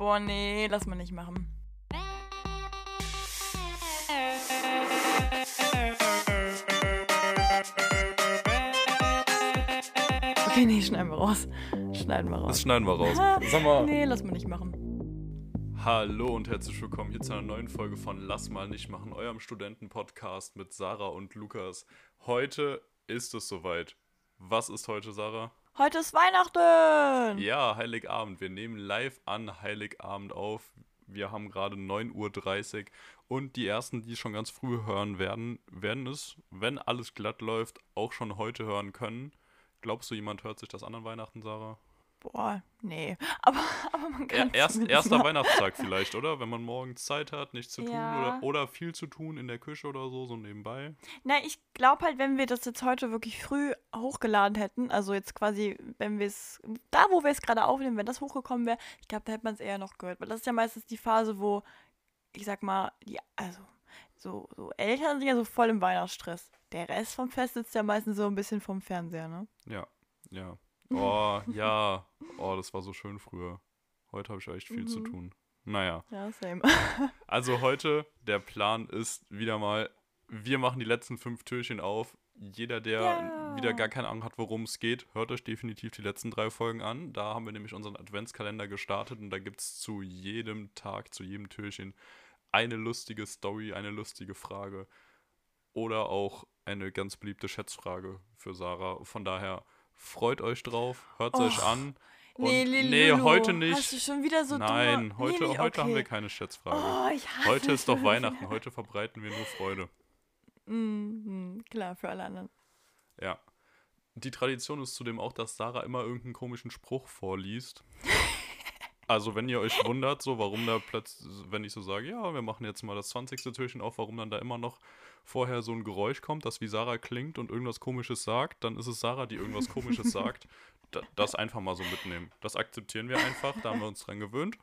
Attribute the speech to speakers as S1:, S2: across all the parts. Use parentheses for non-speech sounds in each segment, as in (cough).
S1: Boah, nee, lass mal nicht machen. Okay, nee, schneiden wir raus. Schneiden wir raus.
S2: Das schneiden wir raus. Sag mal.
S1: Nee, lass mal nicht machen.
S2: Hallo und herzlich willkommen hier zu einer neuen Folge von Lass mal nicht machen, eurem Studentenpodcast mit Sarah und Lukas. Heute ist es soweit. Was ist heute, Sarah?
S1: Heute ist Weihnachten!
S2: Ja, Heiligabend. Wir nehmen live an Heiligabend auf. Wir haben gerade 9.30 Uhr und die ersten, die schon ganz früh hören werden, werden es, wenn alles glatt läuft, auch schon heute hören können. Glaubst du, jemand hört sich das an an Weihnachten, Sarah?
S1: Boah, nee. (laughs) Aber, aber man kann
S2: erst,
S1: zumindest
S2: erster
S1: mal-
S2: Weihnachtstag (laughs) vielleicht, oder? Wenn man morgens Zeit hat, nichts zu tun
S1: Ja.
S2: oder, oder viel zu tun in der Küche oder so, so nebenbei.
S1: Na, ich glaube halt, wenn wir das jetzt heute wirklich früh hochgeladen hätten, also jetzt quasi, wenn wir es, da wo wir es gerade aufnehmen, wenn das hochgekommen wäre, ich glaube, da hätte man es eher noch gehört. Weil das ist ja meistens die Phase, wo, ich sag mal, die, also, so, so Eltern sind ja so voll im Weihnachtsstress. Der Rest vom Fest sitzt ja meistens so ein bisschen vom Fernseher, ne?
S2: Ja, ja. Oh, (laughs) ja. Oh, das war so schön früher. Heute habe ich echt viel zu
S1: Mhm.
S2: tun. Naja,
S1: Ja, same. (laughs)
S2: also heute, der Plan ist wieder mal, wir machen die letzten fünf Türchen auf. Jeder, der
S1: Ja.
S2: wieder gar keine Ahnung hat, worum es geht, hört euch definitiv die letzten drei Folgen an. Da haben wir nämlich unseren Adventskalender gestartet und da gibt es zu jedem Tag, zu jedem Türchen eine lustige Story, eine lustige Frage oder auch eine ganz beliebte Schätzfrage für Sarah. Von daher freut euch drauf, hört es euch an. Und
S1: nee, Lilo,
S2: nee, heute
S1: Hast du
S2: nicht.
S1: schon wieder so
S2: Nein, heute,
S1: nee, nicht,
S2: heute haben
S1: okay.
S2: wir keine Schätzfrage.
S1: Oh, ich hasse
S2: Heute ist doch. Weihnachten, heute verbreiten wir nur Freude.
S1: Mhm, klar, für alle anderen.
S2: Ja. Die Tradition ist zudem auch, dass Sarah immer irgendeinen komischen Spruch vorliest. (laughs) Also, wenn ihr euch wundert, so warum da plötzlich, wenn ich so sage, ja, wir machen jetzt mal das 20. Türchen auf, warum dann da immer noch vorher so ein Geräusch kommt, das wie Sarah klingt und irgendwas Komisches sagt, dann ist es Sarah, die irgendwas Komisches (laughs) sagt. Da, das einfach mal so mitnehmen. Das akzeptieren wir einfach, da haben wir uns dran gewöhnt.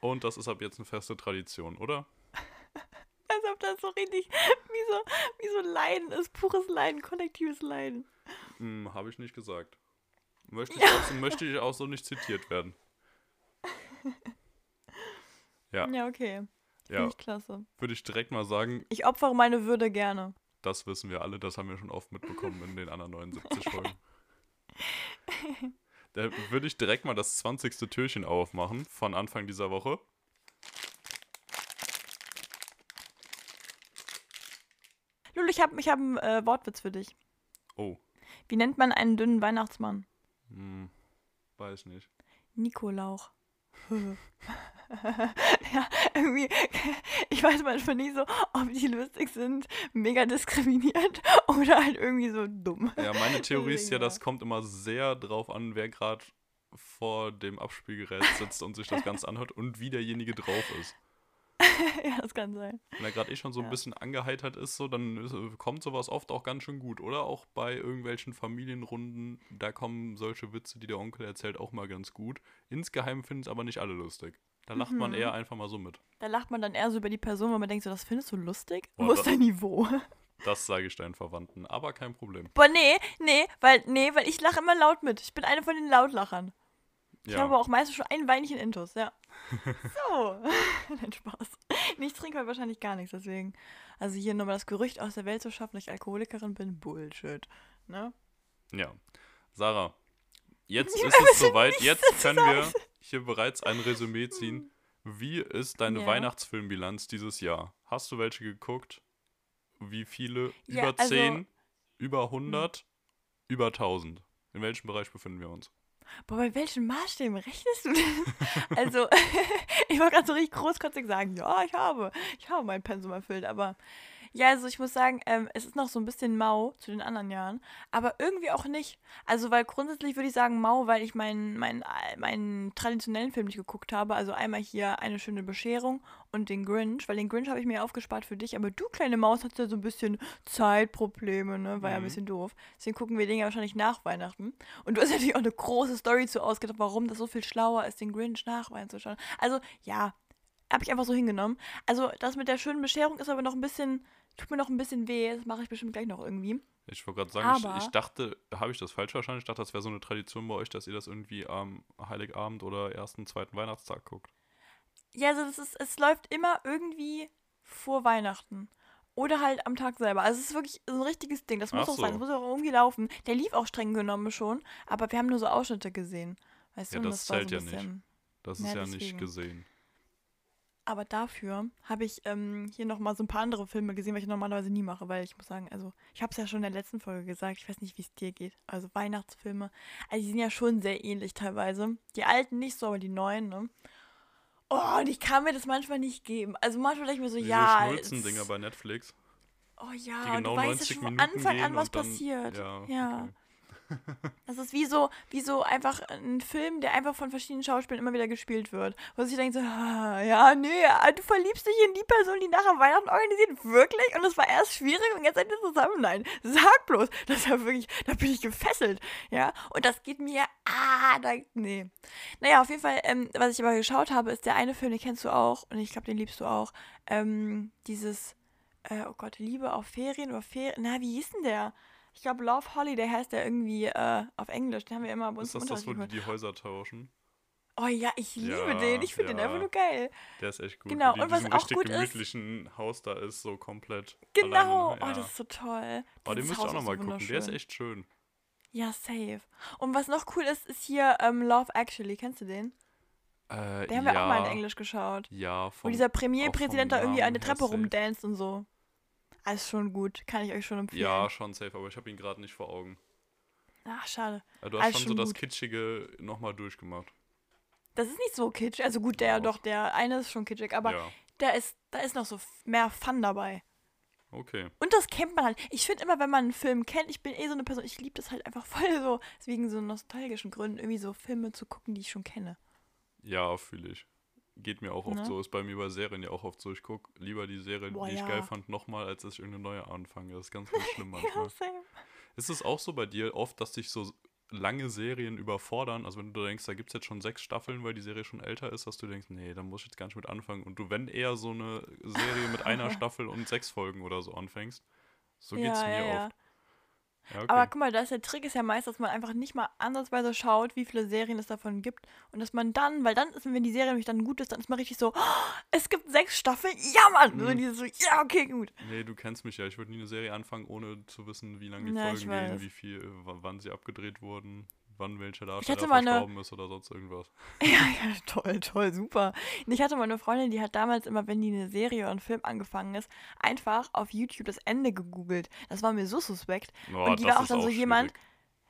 S2: Und das ist ab jetzt eine feste Tradition, oder? (laughs)
S1: Als ob das so richtig wie so, wie so Leiden ist, pures Leiden, kollektives Leiden.
S2: Hm, Habe ich nicht gesagt. Möchte ich, auch so, möchte ich auch so nicht zitiert werden. (laughs) Ja,
S1: Ja, okay. Finde
S2: ja.
S1: ich klasse.
S2: Würde ich direkt mal sagen,
S1: Ich opfere meine Würde gerne.
S2: das wissen wir alle, das haben wir schon oft mitbekommen in den anderen 79 Folgen. (laughs) Da würde ich direkt mal das 20. Türchen aufmachen von Anfang dieser Woche.
S1: Lulu, ich habe ich hab einen äh, Wortwitz für dich.
S2: Oh,
S1: Wie nennt man einen dünnen Weihnachtsmann?
S2: hm, weiß nicht.
S1: Nikolauch. (laughs) (laughs) ja, irgendwie, (laughs) ich weiß manchmal nicht so, ob die lustig sind, mega diskriminiert (laughs) oder halt irgendwie so dumm.
S2: Ja, meine Theorie ist ja, das kommt immer sehr drauf an, wer gerade vor dem Abspielgerät sitzt und sich das Ganze anhört und wie derjenige drauf ist.
S1: ja, das kann sein.
S2: Wenn er gerade eh schon so ein
S1: Ja.
S2: bisschen angeheitert ist, so, dann äh, kommt sowas oft auch ganz schön gut. Oder auch bei irgendwelchen Familienrunden, da kommen solche Witze, die der Onkel erzählt, auch mal ganz gut. Insgeheim finden es aber nicht alle lustig. Da lacht man
S1: Mhm.
S2: eher einfach mal so mit.
S1: Da lacht man dann eher so über die Person, weil man denkt so, das findest du lustig?
S2: Boah,
S1: Wo ist dein Niveau? (laughs)
S2: Das sage ich deinen Verwandten, aber kein Problem.
S1: Boah, nee, nee, weil, nee, weil ich lache immer laut mit. Ich bin eine von den Lautlachern. Ich habe aber
S2: Ja,
S1: auch meistens schon ein Weinchen intus, ja. (laughs) So. (laughs) Nein, Spaß. Ich trinke heute wahrscheinlich gar nichts, deswegen. Also hier nochmal das Gerücht aus der Welt zu schaffen, dass ich Alkoholikerin bin, Bullshit. Ne?
S2: ja. Sarah, jetzt ist es soweit. Jetzt können wir hier bereits ein Resümee ziehen. Wie ist deine
S1: Ja.
S2: Weihnachtsfilmbilanz dieses Jahr? Hast du welche geguckt? Wie viele?
S1: Ja,
S2: über
S1: also-
S2: 10? Über 100? Über 1000? In welchem Bereich befinden wir uns?
S1: Boah, bei welchen Maßstäben rechnest du denn? (laughs) also, (laughs) ich wollte gerade so richtig großkotzig sagen, ja, ich habe, ich habe mein Pensum erfüllt, aber ja, also ich muss sagen, ähm, es ist noch so ein bisschen mau zu den anderen Jahren, aber irgendwie auch nicht. Also, weil grundsätzlich würde ich sagen mau, weil ich meinen, meinen, äh, meinen traditionellen Film nicht geguckt habe. Also einmal hier eine schöne Bescherung und den Grinch, weil den Grinch habe ich mir aufgespart für dich, aber du, kleine Maus, hast ja so ein bisschen Zeitprobleme, ne? War ja ein
S2: Mhm.
S1: bisschen doof. Deswegen gucken wir den ja wahrscheinlich nach Weihnachten. Und du hast (laughs) natürlich auch eine große Story zu ausgedacht, warum das so viel schlauer ist, den Grinch nach Weihnachten zu schauen. Also, ja, habe ich einfach so hingenommen. Also, das mit der schönen Bescherung ist aber noch ein bisschen, tut mir noch ein bisschen weh. Das mache ich bestimmt gleich noch irgendwie.
S2: Ich wollte gerade sagen, ich, ich dachte, habe ich das falsch verstanden? Ich dachte, das wäre so eine Tradition bei euch, dass ihr das irgendwie am Heiligabend oder ersten, zweiten Weihnachtstag guckt.
S1: Ja, also das ist, es läuft immer irgendwie vor Weihnachten. Oder halt am Tag selber. Also es ist wirklich so ein richtiges Ding. Das muss
S2: Ach
S1: auch sein.
S2: so.
S1: Das muss auch irgendwie laufen. Der lief auch streng genommen schon, aber wir haben nur so Ausschnitte gesehen. Weißt
S2: Ja,
S1: du,
S2: das
S1: war
S2: zählt
S1: so
S2: ja nicht. Das ist
S1: Ja,
S2: ja nicht gesehen.
S1: Aber dafür habe ich ähm, hier nochmal so ein paar andere Filme gesehen, was ich normalerweise nie mache, weil ich muss sagen, also ich habe es ja schon in der letzten Folge gesagt, ich weiß nicht, wie es dir geht. Also Weihnachtsfilme, also die sind ja schon sehr ähnlich teilweise. Die alten nicht so, aber die neuen, ne? Oh, und ich kann mir das manchmal nicht geben. Also manchmal denke ich mir so,
S2: Diese
S1: ja.
S2: Schnulzen-Dinger
S1: es-
S2: bei Netflix,
S1: Oh
S2: die
S1: ja, und
S2: genau
S1: du weißt ja
S2: 90
S1: schon von Anfang an, was passiert.
S2: Ja,
S1: Ja.
S2: okay.
S1: Das ist wie so, wie so einfach ein Film, der einfach von verschiedenen Schauspielern immer wieder gespielt wird. Wo sich denkt so, ah, ja, nee, ah, du verliebst dich in die Person, die nachher Weihnachten organisiert, wirklich? Und es war erst schwierig und jetzt seid ihr zusammen. Nein, sag bloß. (laughs) Das ist wirklich, da bin ich gefesselt. Ja, und das geht mir, ah, da, nee. Naja, auf jeden Fall, ähm, was ich aber geschaut habe, ist der eine Film, den kennst du auch und ich glaube, den liebst du auch. Ähm, dieses, äh, oh Gott, Liebe auf Ferien oder Ferien, na, wie hieß denn der? Ich glaube, Love Holiday heißt der irgendwie äh, auf Englisch. Den haben wir immer bei uns
S2: Ist das das, wo die die Häuser tauschen?
S1: Oh ja, ich liebe
S2: Ja,
S1: den. Ich finde den
S2: ja.
S1: einfach nur geil.
S2: Der ist echt gut.
S1: Genau,
S2: Wo
S1: und was auch
S2: richtig
S1: gut ist-
S2: gemütlichen Haus da ist, so komplett.
S1: Genau.
S2: Alleine,
S1: Oh,
S2: ja.
S1: das ist so toll.
S2: Oh, den müsst ihr auch nochmal gucken. Der ist echt schön.
S1: Ja, safe. Und was noch cool ist, ist hier ähm, Love Actually. Kennst du den?
S2: Äh,
S1: Den haben wir auch mal in Englisch geschaut.
S2: Ja,
S1: Wo
S2: vom,
S1: dieser
S2: auch
S1: Premierpräsident da irgendwie eine
S2: her
S1: Treppe rumdanzt und so. Alles schon gut. Kann ich euch schon empfehlen.
S2: Ja, schon safe, aber ich habe ihn gerade nicht vor Augen.
S1: Ach, schade.
S2: Äh, Du hast
S1: Alles
S2: schon so
S1: schon
S2: das
S1: gut.
S2: Kitschige nochmal durchgemacht.
S1: Das ist nicht so kitschig. Also gut, der
S2: Ja,
S1: doch, der eine ist schon kitschig, aber
S2: ja,
S1: der ist, da ist noch so mehr Fun dabei.
S2: okay.
S1: Und das kennt man halt. Ich finde immer, wenn man einen Film kennt, ich bin eh so eine Person, ich liebe das halt einfach voll so, wegen so nostalgischen Gründen, irgendwie so Filme zu gucken, die ich schon kenne.
S2: Ja, fühle ich. Geht mir auch oft
S1: Ne?
S2: so. Ist bei mir bei Serien ja auch oft so. Ich gucke lieber die Serie,
S1: Boah,
S2: die ich
S1: ja.
S2: geil fand, nochmal, als dass ich irgendeine neue anfange. Das ist ganz, ganz schlimm (laughs) manchmal.
S1: Ja, same.
S2: Ist es auch so bei dir oft, dass dich so lange Serien überfordern? Also wenn du denkst, da gibt es jetzt schon sechs Staffeln, weil die Serie schon älter ist, dass du denkst, nee, da muss ich jetzt gar nicht mit anfangen. Und du, wenn eher so eine Serie mit einer (laughs) Staffel und sechs Folgen oder so anfängst, so geht's
S1: ja,
S2: mir
S1: ja.
S2: oft. Ja, okay.
S1: Aber guck mal, das der Trick ist ja meist, dass man einfach nicht mal ansatzweise schaut, wie viele Serien es davon gibt. Und dass man dann, weil dann ist, wenn die Serie nämlich dann gut ist, dann ist man richtig so, "Oh, es gibt sechs Staffeln, ja Mann!
S2: Mhm.
S1: dieses so, ja, okay, gut.
S2: Nee, du kennst mich ja. Ich würde nie eine Serie anfangen, ohne zu wissen, wie lange die
S1: Ja,
S2: Folgen gehen, wie viel, wann sie abgedreht wurden, wann welcher Darsteller
S1: mal eine-
S2: verstorben ist oder sonst irgendwas. (laughs)
S1: Ja, ja, toll, toll, super. Ich hatte mal eine Freundin, die hat damals immer, wenn die eine Serie oder einen Film angefangen ist, einfach auf YouTube das Ende gegoogelt. Das war mir so suspekt.
S2: Oh,
S1: und die war auch dann so
S2: schwierig.
S1: jemand.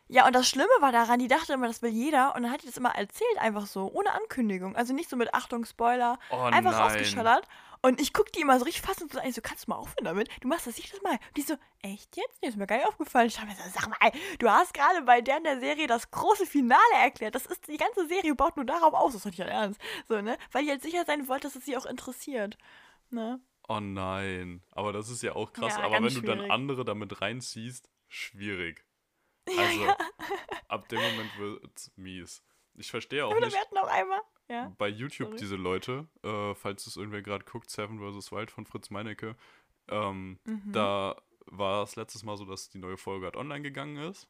S1: Ja, und das Schlimme war daran, die dachte immer, das will jeder. Und dann hat die das immer erzählt, einfach so, ohne Ankündigung. Also nicht so mit Achtung, Spoiler,
S2: Oh
S1: einfach
S2: nein.
S1: rausgeschallert. Und ich guck die immer so richtig fassend so an. Ich so, kannst du mal aufhören damit? Du machst das jedes Mal. Und die so, echt jetzt? Nee, ist mir gar nicht aufgefallen. Ich hab mir so, sag mal, du hast gerade bei der in der Serie das große Finale erklärt. Das ist, die ganze Serie baut nur darauf aus. Das ist nicht Ernst. So, ne? Weil ihr halt sicher sein wollt, dass es sie auch interessiert. Ne?
S2: Oh nein. Aber das ist ja auch krass.
S1: Ja,
S2: aber wenn
S1: ganz
S2: du dann
S1: schwierig.
S2: andere damit reinziehst, schwierig. (laughs) Also, ab dem Moment wird's mies. Ich verstehe auch
S1: Oder
S2: nicht
S1: wir hatten auch einmal. Ja.
S2: bei YouTube
S1: sorry.
S2: diese Leute, äh, falls es irgendwer gerade guckt, Seven vs. Wild von Fritz Meinecke, ähm,
S1: Mhm.
S2: da war es letztes Mal so, dass die neue Folge halt online gegangen ist.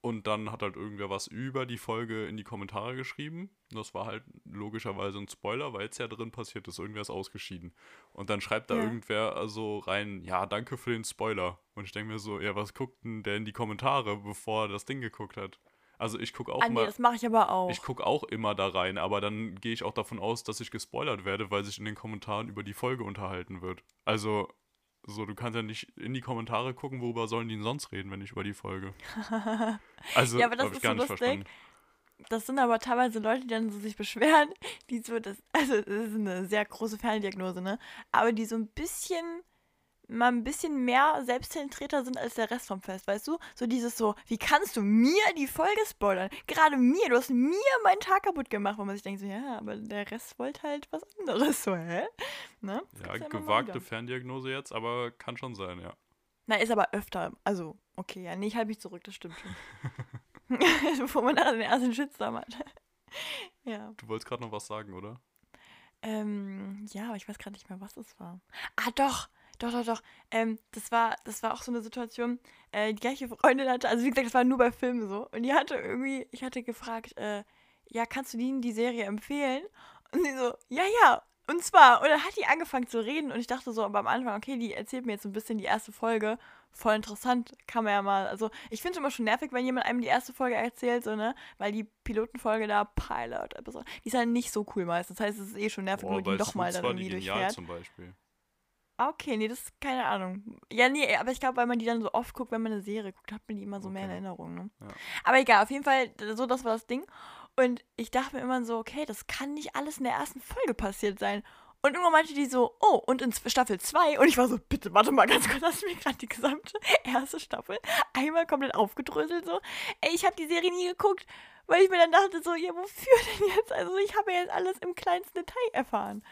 S2: Und dann hat halt irgendwer was über die Folge in die Kommentare geschrieben. Das war halt logischerweise ein Spoiler, weil es ja drin passiert ist. Irgendwer ist ausgeschieden. Und dann schreibt da
S1: Ja.
S2: irgendwer so rein, ja, danke für den Spoiler. Und ich denke mir so, ja, was guckt denn der in die Kommentare, bevor er das Ding geguckt hat? Also ich gucke auch
S1: Ah, nee,
S2: mal.
S1: das mache ich aber auch.
S2: Ich gucke auch immer da rein, aber dann gehe ich auch davon aus, dass ich gespoilert werde, weil sich in den Kommentaren über die Folge unterhalten wird. Also, so, du kannst ja nicht in die Kommentare gucken, worüber sollen die denn sonst reden, wenn nicht über die Folge. (laughs) Also,
S1: Ja, aber das
S2: hab ich
S1: ist
S2: gar
S1: so
S2: nicht
S1: lustig.
S2: verstanden.
S1: Das sind aber teilweise Leute, die dann so sich beschweren, (laughs) die so, das, also das ist eine sehr große Ferndiagnose, ne? Aber die so ein bisschen, mal ein bisschen mehr selbstzentrierter sind als der Rest vom Fest, weißt du? So dieses so, wie kannst du mir die Folge spoilern? Gerade mir, du hast mir meinen Tag kaputt gemacht, wo man sich denkt so, ja, aber der Rest wollte halt was anderes, (laughs) so, hä? Ne?
S2: Ja, gewagte. Ferndiagnose jetzt, aber kann schon sein, ja.
S1: Na, ist aber öfter, also, okay, ja, nee, ich halte mich zurück, das stimmt schon. (laughs) (laughs) Bevor man nachher den ersten Shitstorm hat. ja.
S2: Du wolltest gerade noch was sagen, oder?
S1: Ähm, ja, aber ich weiß gerade nicht mehr, was es war. Ah, doch, doch, doch, doch. Ähm, das war, das war auch so eine Situation, äh, die gleiche Freundin hatte, also wie gesagt, das war nur bei Filmen so. Und die hatte irgendwie, ich hatte gefragt, äh, ja, kannst du denen die Serie empfehlen? Und sie so, ja, ja. Und zwar, und dann hat die angefangen zu reden und ich dachte so aber am Anfang, okay, die erzählt mir jetzt so ein bisschen die erste Folge. Voll interessant, kann man ja mal. Also, ich finde es immer schon nervig, wenn jemand einem die erste Folge erzählt, so, ne? Weil die Pilotenfolge da, Pilot, die ist halt nicht so cool meistens. Das heißt, es ist eh schon nervig,
S2: Boah,
S1: wenn man die nochmal dann irgendwie
S2: genial
S1: durchfährt.
S2: zum Beispiel.
S1: Okay, nee, das ist keine Ahnung. Ja, nee, aber ich glaube, weil man die dann so oft guckt, wenn man eine Serie guckt, hat man die immer so mehr in
S2: Okay.
S1: Erinnerung, ne?
S2: Ja.
S1: Aber egal, auf jeden Fall, so, das war das Ding. Und ich dachte mir immer so, okay, das kann nicht alles in der ersten Folge passiert sein. Und irgendwann meinte die so, oh, und in Staffel 2. Und ich war so, bitte, warte mal ganz kurz, (laughs) hast du mir gerade die gesamte (laughs) erste Staffel einmal komplett aufgedröselt so? Ey, ich habe die Serie nie geguckt, weil ich mir dann dachte so, ja, wofür denn jetzt? Also ich habe ja jetzt alles im kleinsten Detail erfahren.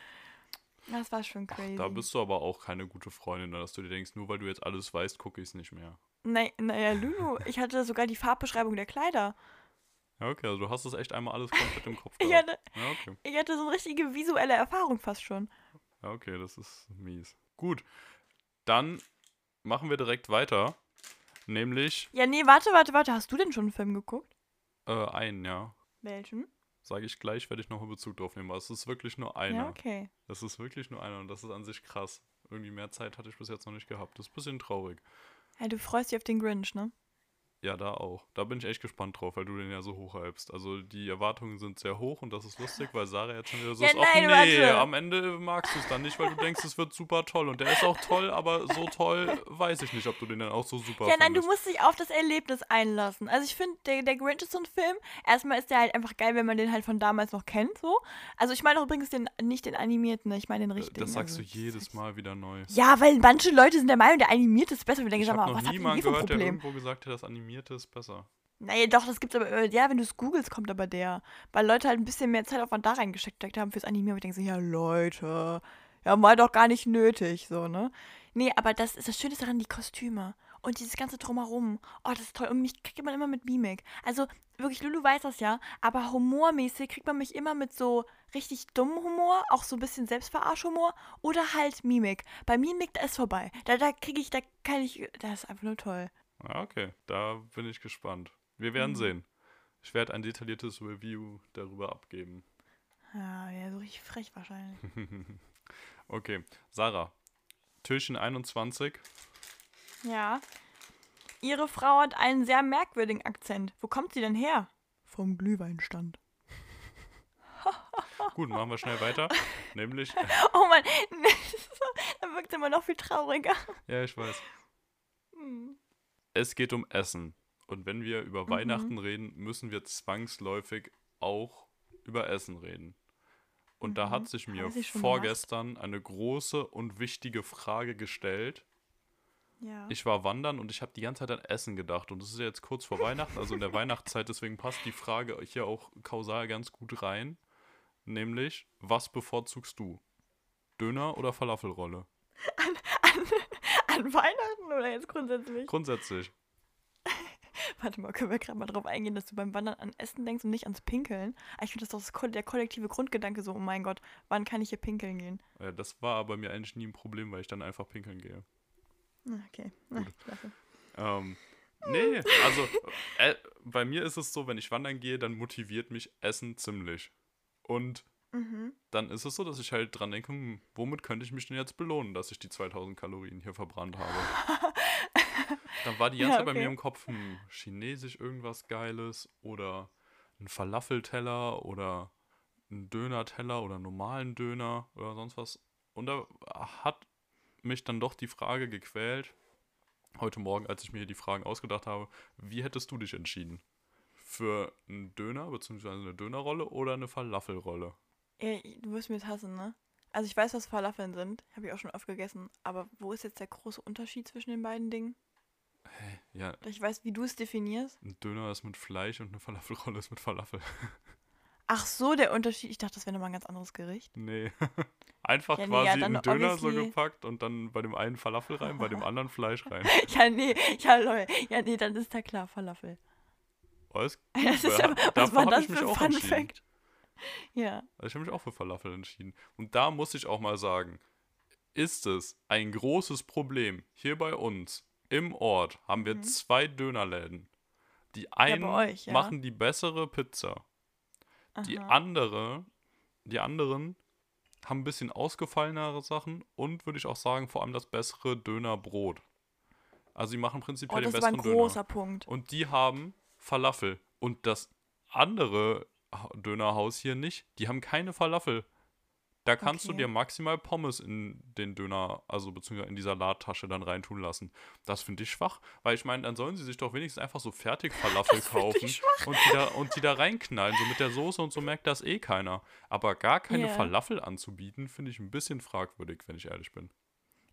S1: Das war schon crazy.
S2: Da bist du aber auch keine gute Freundin, dass du dir denkst, nur weil du jetzt alles weißt, gucke ich es nicht mehr.
S1: Nein, naja, Lulu, (laughs) ich hatte sogar die Farbbeschreibung der Kleider.
S2: Ja, okay, also du hast das echt einmal alles komplett im Kopf (laughs)
S1: Ich hatte,
S2: Ja, okay.
S1: ich hatte so eine richtige visuelle Erfahrung fast schon.
S2: Ja, okay, das ist mies. Gut, dann machen wir direkt weiter. Nämlich
S1: Ja, nee, warte, warte, warte. Hast du denn schon einen Film geguckt?
S2: äh, einen, ja.
S1: Welchen?
S2: Sage ich gleich, werde ich noch einen Bezug drauf nehmen. Aber es ist wirklich nur einer.
S1: Ja, okay.
S2: Das ist wirklich nur einer und das ist an sich krass. Irgendwie mehr Zeit hatte ich bis jetzt noch nicht gehabt. Das ist ein bisschen traurig.
S1: Ja, du freust dich auf den Grinch, ne?
S2: Ja, da auch. Da bin ich echt gespannt drauf, weil du den ja so hoch halbst. Also die Erwartungen sind sehr hoch und das ist lustig, weil Sarah jetzt schon wieder so
S1: Ja,
S2: ist, ach
S1: nein,
S2: nee,
S1: warte.
S2: am Ende magst du es dann nicht, weil du denkst, es wird super toll. Und der ist auch toll, aber so toll weiß ich nicht, ob du den dann auch so super
S1: Ja, nein, du
S2: findest.
S1: musst dich auf das Erlebnis einlassen. Also ich finde, der, der Grinch ist so ein Film. Erstmal ist der halt einfach geil, wenn man den halt von damals noch kennt, so. Also ich meine übrigens den, nicht den animierten, ne? ich meine den
S2: Äh,
S1: richtigen.
S2: Das sagst
S1: also,
S2: du jedes Mal wieder neu.
S1: Ja, weil manche Leute sind der Meinung, der animierte ist besser.
S2: Ich habe
S1: mal,
S2: noch
S1: was hier für ein
S2: gehört, der irgendwo gesagt hat, das Animierte ist besser.
S1: Naja, doch, das gibt's aber, äh, ja, wenn du es googelst, kommt aber der. Weil Leute halt ein bisschen mehr Zeitaufwand da reingesteckt haben fürs Animieren. Und ich denke so, ja, Leute, ja, mal doch gar nicht nötig, so, ne? Nee, aber das ist das Schöne daran, die Kostüme. Und dieses ganze Drumherum. Oh, das ist toll. Und mich kriegt man immer mit Mimik. Also, wirklich, Lulu weiß das ja, aber humormäßig kriegt man mich immer mit so richtig dummem Humor, auch so ein bisschen Selbstverarschhumor oder halt Mimik. Bei Mimik, da ist vorbei. Da, da kriege ich, da kann ich, das ist einfach nur toll.
S2: Okay, da bin ich gespannt. Wir werden
S1: Mhm.
S2: sehen. Ich werde ein detailliertes Review darüber abgeben.
S1: Ja, ja, so richtig frech wahrscheinlich. (laughs)
S2: Okay, Sarah, Türchen 21.
S1: Ja. Ihre Frau hat einen sehr merkwürdigen Akzent. Wo kommt sie denn her? Vom Glühweinstand. (laughs)
S2: Gut, machen wir schnell weiter. Nämlich, (laughs)
S1: Oh Mann, dann wirkt es immer noch viel trauriger.
S2: ja, ich weiß.
S1: Hm.
S2: Es geht um Essen. Und wenn wir über
S1: Mhm.
S2: Weihnachten reden, müssen wir zwangsläufig auch über Essen reden. Und da
S1: Mhm.
S2: hat sich mir vorgestern eine große und wichtige Frage gestellt.
S1: Ja.
S2: Ich war wandern und ich habe die ganze Zeit an Essen gedacht. Und es ist ja jetzt kurz vor Weihnachten, also in der (laughs) Weihnachtszeit, deswegen passt die Frage hier auch kausal ganz gut rein. Nämlich, was bevorzugst du? Döner oder Falafelrolle?
S1: An Weihnachten oder jetzt grundsätzlich?
S2: Grundsätzlich. (laughs)
S1: Warte mal, können wir gerade mal drauf eingehen, dass du beim Wandern an Essen denkst und nicht ans Pinkeln? Aber Ich finde das doch das, der kollektive Grundgedanke so, oh mein Gott, wann kann ich hier pinkeln gehen?
S2: Äh, Das war aber mir eigentlich nie ein Problem, weil ich dann einfach pinkeln gehe.
S1: Ah, Okay, Na, klasse.
S2: Ähm, nee, also äh, bei mir ist es so, wenn ich wandern gehe, dann motiviert mich Essen ziemlich. Und
S1: Mhm.
S2: dann ist es so, dass ich halt dran denke, hm, womit könnte ich mich denn jetzt belohnen, dass ich die 2000 Kalorien hier verbrannt habe. (laughs) dann war die ganze
S1: Ja,
S2: Zeit bei mir
S1: okay.
S2: im Kopf, hm, chinesisch irgendwas Geiles oder ein Falafelteller oder ein Döner-Teller oder einen normalen Döner oder sonst was. Und da hat mich dann doch die Frage gequält, heute Morgen, als ich mir hier die Fragen ausgedacht habe, wie hättest du dich entschieden? Für einen Döner, beziehungsweise eine Dönerrolle oder eine Falafelrolle?
S1: Ja, du wirst mir jetzt hassen, ne? Also ich weiß, was Falafeln sind. Habe ich auch schon oft gegessen. Aber wo ist jetzt der große Unterschied zwischen den beiden Dingen?
S2: Ja,
S1: Dass ich weiß, wie du es definierst.
S2: ein Döner ist mit Fleisch und eine Falafelrolle ist mit Falafel. (laughs)
S1: Ach so, der Unterschied. Ich dachte, das wäre nochmal ein ganz anderes Gericht.
S2: Nee. (laughs) Einfach
S1: Ja, nee,
S2: quasi
S1: ja,
S2: einen Döner so gepackt und dann bei dem einen Falafel rein, bei dem (laughs) anderen Fleisch rein.
S1: Ja, nee, ja, Leute. Ja, nee, dann ist da klar Falafel.
S2: Was?
S1: Das ist
S2: Ja,
S1: aber, was war das für ein Fun. Fact? (laughs) Ja.
S2: Also ich habe mich auch für Falafel entschieden. Und da muss ich auch mal sagen, ist es ein großes Problem. Hier bei uns im Ort haben wir
S1: Mhm.
S2: zwei Dönerläden. Die einen
S1: bei euch, ja.
S2: machen die bessere Pizza. Die
S1: Aha.
S2: andere die anderen haben ein bisschen ausgefallenere Sachen und würde ich auch sagen, vor allem das bessere Dönerbrot. Also die machen
S1: Oh,
S2: prinzipiell
S1: das
S2: den
S1: war ein
S2: besseren
S1: großer
S2: Döner.
S1: Punkt.
S2: Und die haben Falafel. Und das andere Dönerhaus hier nicht. Die haben keine Falafel. Da kannst du
S1: Okay.
S2: dir maximal Pommes in den Döner, also beziehungsweise in die Salattasche dann reintun lassen. Das finde ich schwach, weil ich meine, dann sollen sie sich doch wenigstens einfach so fertig Falafel kaufen und die, da, und die da reinknallen, so mit der Soße und so merkt das eh keiner. Aber gar keine
S1: Ja.
S2: Falafel anzubieten, finde ich ein bisschen fragwürdig, wenn ich ehrlich bin.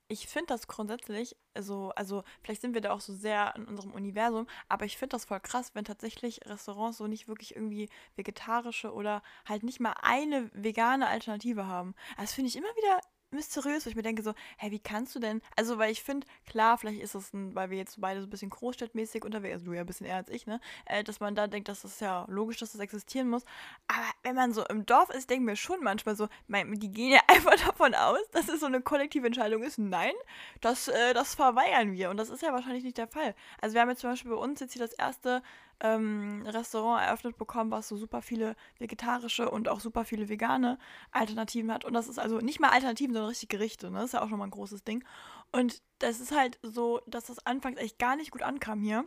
S1: Ich finde das grundsätzlich, also, also vielleicht sind wir da auch so sehr in unserem Universum, aber ich finde das voll krass, wenn tatsächlich Restaurants so nicht wirklich irgendwie vegetarische oder halt nicht mal eine vegane Alternative haben. Das finde ich immer wieder mysteriös, wo ich mir denke so, hä, wie kannst du denn? Also, weil ich finde, klar, vielleicht ist es ein, weil wir jetzt beide so ein bisschen großstadtmäßig unterwegs, also du ja ein bisschen eher als ich, ne, äh, dass man da denkt, dass das ja logisch, dass das existieren muss. Aber wenn man so im Dorf ist, denken wir schon manchmal so, mein, die gehen ja (laughs) einfach davon aus, dass es so eine kollektive Entscheidung ist. Nein, das, äh, das verweigern wir. Und das ist ja wahrscheinlich nicht der Fall. Also wir haben jetzt zum Beispiel bei uns jetzt hier das erste ähm, Restaurant eröffnet bekommen, was so super viele vegetarische und auch super viele vegane Alternativen hat. Und das ist also nicht mal Alternativen, sondern richtig Gerichte. Ne? Das ist ja auch schon mal ein großes Ding. Und das ist halt so, dass das anfangs echt gar nicht gut ankam hier.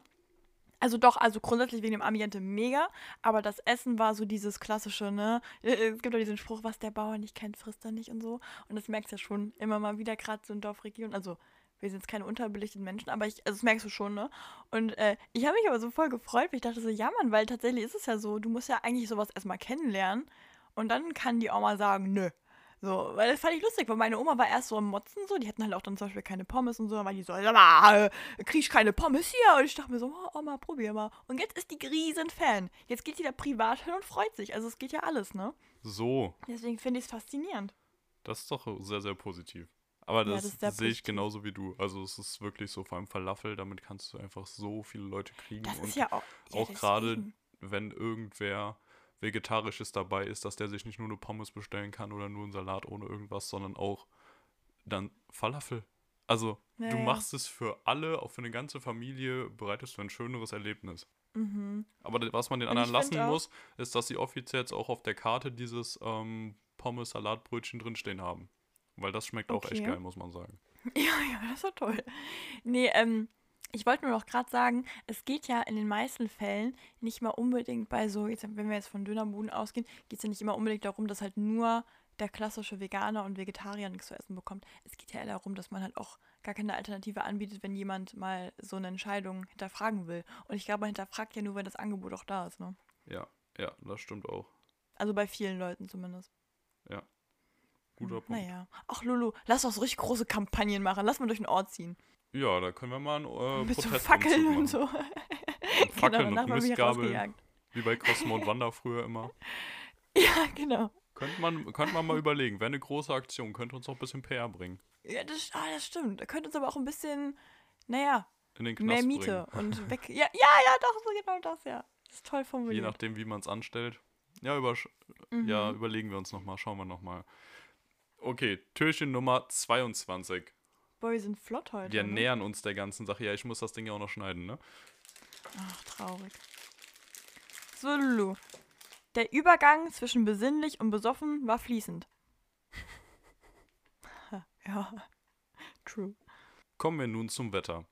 S1: Also doch, also grundsätzlich wegen dem Ambiente mega, aber das Essen war so dieses klassische, ne? Äh, Es gibt doch diesen Spruch, was der Bauer nicht kennt, frisst er nicht und so. Und das merkst du ja schon immer mal wieder, gerade so in Dorfregionen. Also wir sind jetzt keine unterbelichteten Menschen, aber ich, also das merkst du schon, ne? Und äh, ich habe mich aber so voll gefreut, weil ich dachte so, ja Mann, weil tatsächlich ist es ja so, du musst ja eigentlich sowas erstmal kennenlernen und dann kann die Oma sagen, nö. So, weil das fand ich lustig, weil meine Oma war erst so am Motzen, so, die hatten halt auch dann zum Beispiel keine Pommes und so, war die so, mal, äh, krieg ich keine Pommes hier? Und ich dachte mir so, oh, Oma, probier mal. Und jetzt ist die riesen Fan. Jetzt geht die da privat hin und freut sich. Also es geht ja alles, ne?
S2: So,
S1: Deswegen finde ich es faszinierend.
S2: das ist doch sehr, sehr positiv. Aber
S1: Ja,
S2: das,
S1: das ist sehr
S2: sehe ich genauso wie du. Also es ist wirklich so, vor allem Falafel, damit kannst du einfach so viele Leute kriegen.
S1: Das
S2: und
S1: ist ja auch. Ja,
S2: auch gerade, wenn irgendwer Vegetarisches dabei ist, dass der sich nicht nur eine Pommes bestellen kann oder nur einen Salat ohne irgendwas, sondern auch dann Falafel. Also,
S1: Ja,
S2: du
S1: ja.
S2: machst es für alle, auch für eine ganze Familie, bereitest du ein schöneres Erlebnis.
S1: Mhm.
S2: Aber was man den anderen lassen
S1: auch-
S2: muss, ist, dass sie offiziell jetzt auch auf der Karte dieses ähm, Pommes-Salatbrötchen drinstehen haben. Weil das schmeckt auch echt
S1: Okay.
S2: geil, muss man sagen. (laughs)
S1: Ja, ja, das war toll. Nee, ähm, ich wollte nur noch gerade sagen, es geht ja in den meisten Fällen nicht mal unbedingt bei so, jetzt, wenn wir jetzt von Dönerbuden ausgehen, geht es ja nicht immer unbedingt darum, dass halt nur der klassische Veganer und Vegetarier nichts zu essen bekommt. Es geht ja eher darum, dass man halt auch gar keine Alternative anbietet, wenn jemand mal so eine Entscheidung hinterfragen will. Und ich glaube, man hinterfragt ja nur, wenn das Angebot auch da ist, ne?
S2: Ja, ja, das stimmt auch.
S1: Also bei vielen Leuten zumindest.
S2: Guter
S1: Hm,
S2: Punkt.
S1: Naja. Ach, Lulu, lass doch so richtig große Kampagnen machen. Lass mal durch den Ort ziehen.
S2: Ja, da können wir mal einen äh,
S1: Mit so Fackeln und so. (laughs)
S2: Und Fackeln
S1: danach
S2: und Mistgabeln, wie bei Cosmo und Wanda früher immer. (laughs)
S1: Ja, genau.
S2: Könnte man, könnte man mal überlegen, wäre eine große Aktion, könnte uns auch ein bisschen PR bringen.
S1: Ja, das, ah, das stimmt. Da könnte uns aber auch ein bisschen, naja, mehr
S2: bringen.
S1: Miete und (laughs) weg. Ja, ja, ja, doch, so genau das, ja. Das ist toll
S2: Je
S1: formuliert.
S2: nachdem, wie man es anstellt. Ja, über,
S1: Mhm.
S2: ja, überlegen wir uns nochmal, schauen wir nochmal. Okay, Türchen Nummer 22.
S1: Boah, wir sind flott heute.
S2: Wir
S1: ne?
S2: nähern uns der ganzen Sache. Ja, ich muss das Ding ja auch noch schneiden, ne?
S1: Ach, traurig. So, Lulu. Der Übergang zwischen besinnlich und besoffen war fließend. (laughs) ja, (laughs) true.
S2: Kommen wir nun zum Wetter.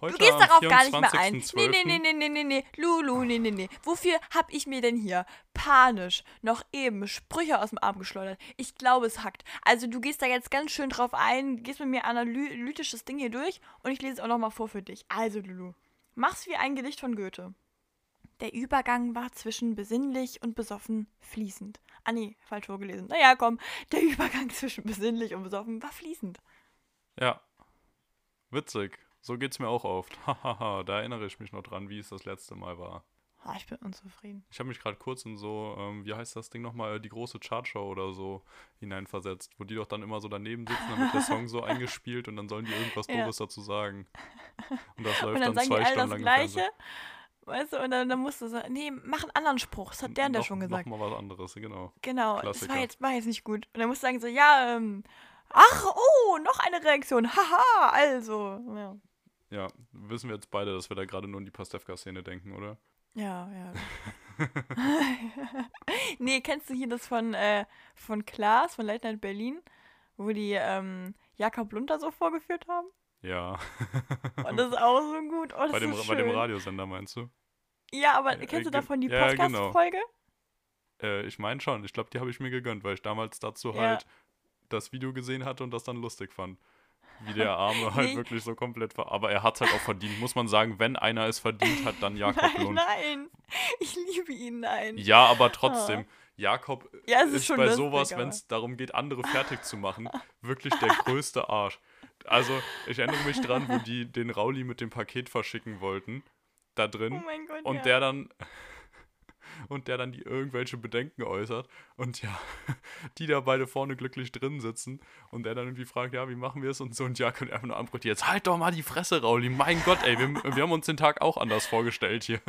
S2: Heute
S1: Du gehst darauf gar nicht mehr ein. Nee,
S2: 24.12..
S1: nee, nee, nee, nee, nee, nee. Lulu, nee, nee, nee. Wofür hab ich mir denn hier panisch noch eben Sprüche aus dem Arm geschleudert? Ich glaube, es hackt. Also du gehst da jetzt ganz schön drauf ein, gehst mit mir analytisches Ding hier durch und ich lese es auch nochmal vor für dich. Also, Lulu, mach's wie ein Gedicht von Goethe. Der Übergang war zwischen besinnlich und besoffen fließend. Ah nee, falsch vorgelesen. Naja, komm. Der Übergang zwischen besinnlich und besoffen war fließend.
S2: Ja. Witzig. So geht's mir auch oft. (laughs) Hahaha, da erinnere ich mich noch dran, wie es das letzte Mal war.
S1: Ah, ich bin unzufrieden.
S2: Ich habe mich gerade kurz in so, ähm, wie heißt das Ding nochmal, die große Chartshow oder so hineinversetzt, wo die doch dann immer so daneben sitzen, dann wird der Song so (laughs) eingespielt und dann sollen die irgendwas
S1: Ja.
S2: Doofes dazu sagen. Und das (laughs) läuft
S1: Und dann
S2: dann,
S1: sagen die
S2: zwei
S1: alle
S2: Stunden
S1: das
S2: lang
S1: Gleiche. Weißt du, und dann, dann musst du sagen, nee, mach einen anderen Spruch. Das hat der und der
S2: Noch-
S1: schon gesagt.
S2: Noch mal was anderes, genau.
S1: Genau, das
S2: Klassiker.
S1: war jetzt, war jetzt nicht gut. Und dann musst du sagen so, ja, ähm, ach, oh, noch eine Reaktion. Haha, also. Ja,
S2: Ja, wissen wir jetzt beide, dass wir da gerade nur an die Pastewka-Szene denken, oder?
S1: ja. ja. (laughs) (laughs) nee, kennst du hier das von, äh, von Klaas, von Late Night Berlin, wo die ähm, Jakob Lunter so vorgeführt haben?
S2: Ja. (laughs)
S1: Und das ist auch so gut. Oh,
S2: bei, dem,
S1: so
S2: bei dem. Radiosender meinst du?
S1: Ja, aber
S2: Äh,
S1: kennst du
S2: ge-
S1: davon die
S2: ja, genau.
S1: Podcast-Folge?
S2: Äh, ich meine schon. Ich glaube, die habe ich mir gegönnt, weil ich damals dazu
S1: Ja.
S2: halt das Video gesehen hatte und das dann lustig fand. Wie der Arme (laughs) halt
S1: Nee.
S2: wirklich so komplett ver Aber er hat halt auch verdient, muss man sagen. Wenn einer es verdient hat, dann Jakob
S1: Nein,
S2: Lund.
S1: nein. Ich liebe ihn, nein.
S2: Ja, aber trotzdem, Jakob
S1: Ja, es ist
S2: ist bei
S1: lustig,
S2: sowas, wenn es darum geht, andere fertig zu machen, (laughs) wirklich der größte Arsch. Also, ich erinnere mich dran, wo die den Rauli mit dem Paket verschicken wollten, da
S1: Oh
S2: drin,
S1: mein Gott,
S2: und
S1: ja.
S2: der dann und der dann die irgendwelche Bedenken äußert und ja, (laughs) die da beide vorne glücklich drin sitzen und der dann irgendwie fragt, ja, wie machen wir es und so und Jakob einfach nur anbrüllt, jetzt halt doch mal die Fresse, Rauli, mein Gott, ey, wir, wir haben uns den Tag auch anders vorgestellt hier.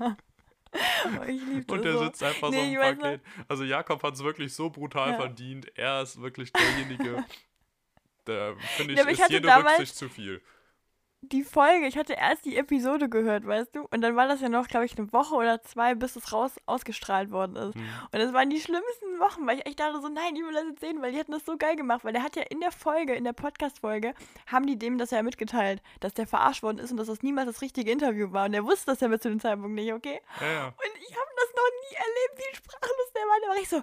S1: Oh, ich das (laughs)
S2: Und der
S1: so.
S2: sitzt einfach
S1: Nee,
S2: so im Paket. Also Jakob hat es wirklich so brutal
S1: Ja.
S2: verdient. Er ist wirklich derjenige, (laughs) der, finde ich,
S1: Ja, ich
S2: ist jede
S1: damals-
S2: Rücksicht zu viel.
S1: Die Folge, ich hatte erst die Episode gehört, weißt du? Und dann war das ja noch, glaube ich, eine Woche oder zwei, bis es raus ausgestrahlt worden ist.
S2: Mhm.
S1: Und das waren die schlimmsten Wochen, weil ich echt dachte so, nein, ich will das jetzt sehen, weil die hätten das so geil gemacht. Weil der hat ja in der Folge, in der Podcast-Folge, haben die dem das ja mitgeteilt, dass der verarscht worden ist und dass das niemals das richtige Interview war. Und der wusste das ja bis zu dem Zeitpunkt nicht, okay?
S2: Ja, ja.
S1: Und ich habe das noch nie erlebt, wie sprachlos der war. Da war ich so,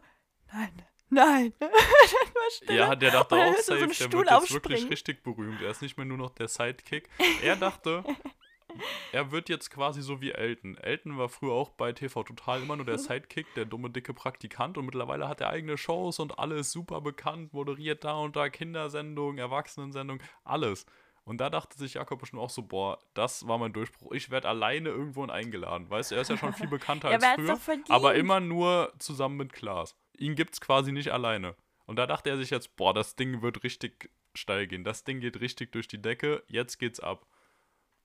S1: nein, nein. (laughs) dann war Stille.
S2: Ja, der dachte auch
S1: so
S2: safe,
S1: einen
S2: der
S1: Stuhl
S2: wird jetzt wirklich richtig berühmt. Er ist nicht mehr nur noch der Sidekick. Er dachte, (laughs) er wird jetzt quasi so wie Elton. Elton war früher auch bei TV Total immer nur der Sidekick, der dumme, dicke Praktikant und mittlerweile hat er eigene Shows und alles super bekannt, moderiert da und da Kindersendungen, Erwachsenensendungen, alles. Und da dachte sich Jakob bestimmt auch so, boah, das war mein Durchbruch. Ich werde alleine irgendwohin eingeladen. Weißt du, er ist ja schon viel (laughs) bekannter
S1: Ja,
S2: als
S1: er
S2: früher, aber immer nur zusammen mit Klaas. Ihn gibt's quasi nicht alleine. Und da dachte er sich jetzt, boah, das Ding wird richtig steil gehen. Das Ding geht richtig durch die Decke. Jetzt geht's ab.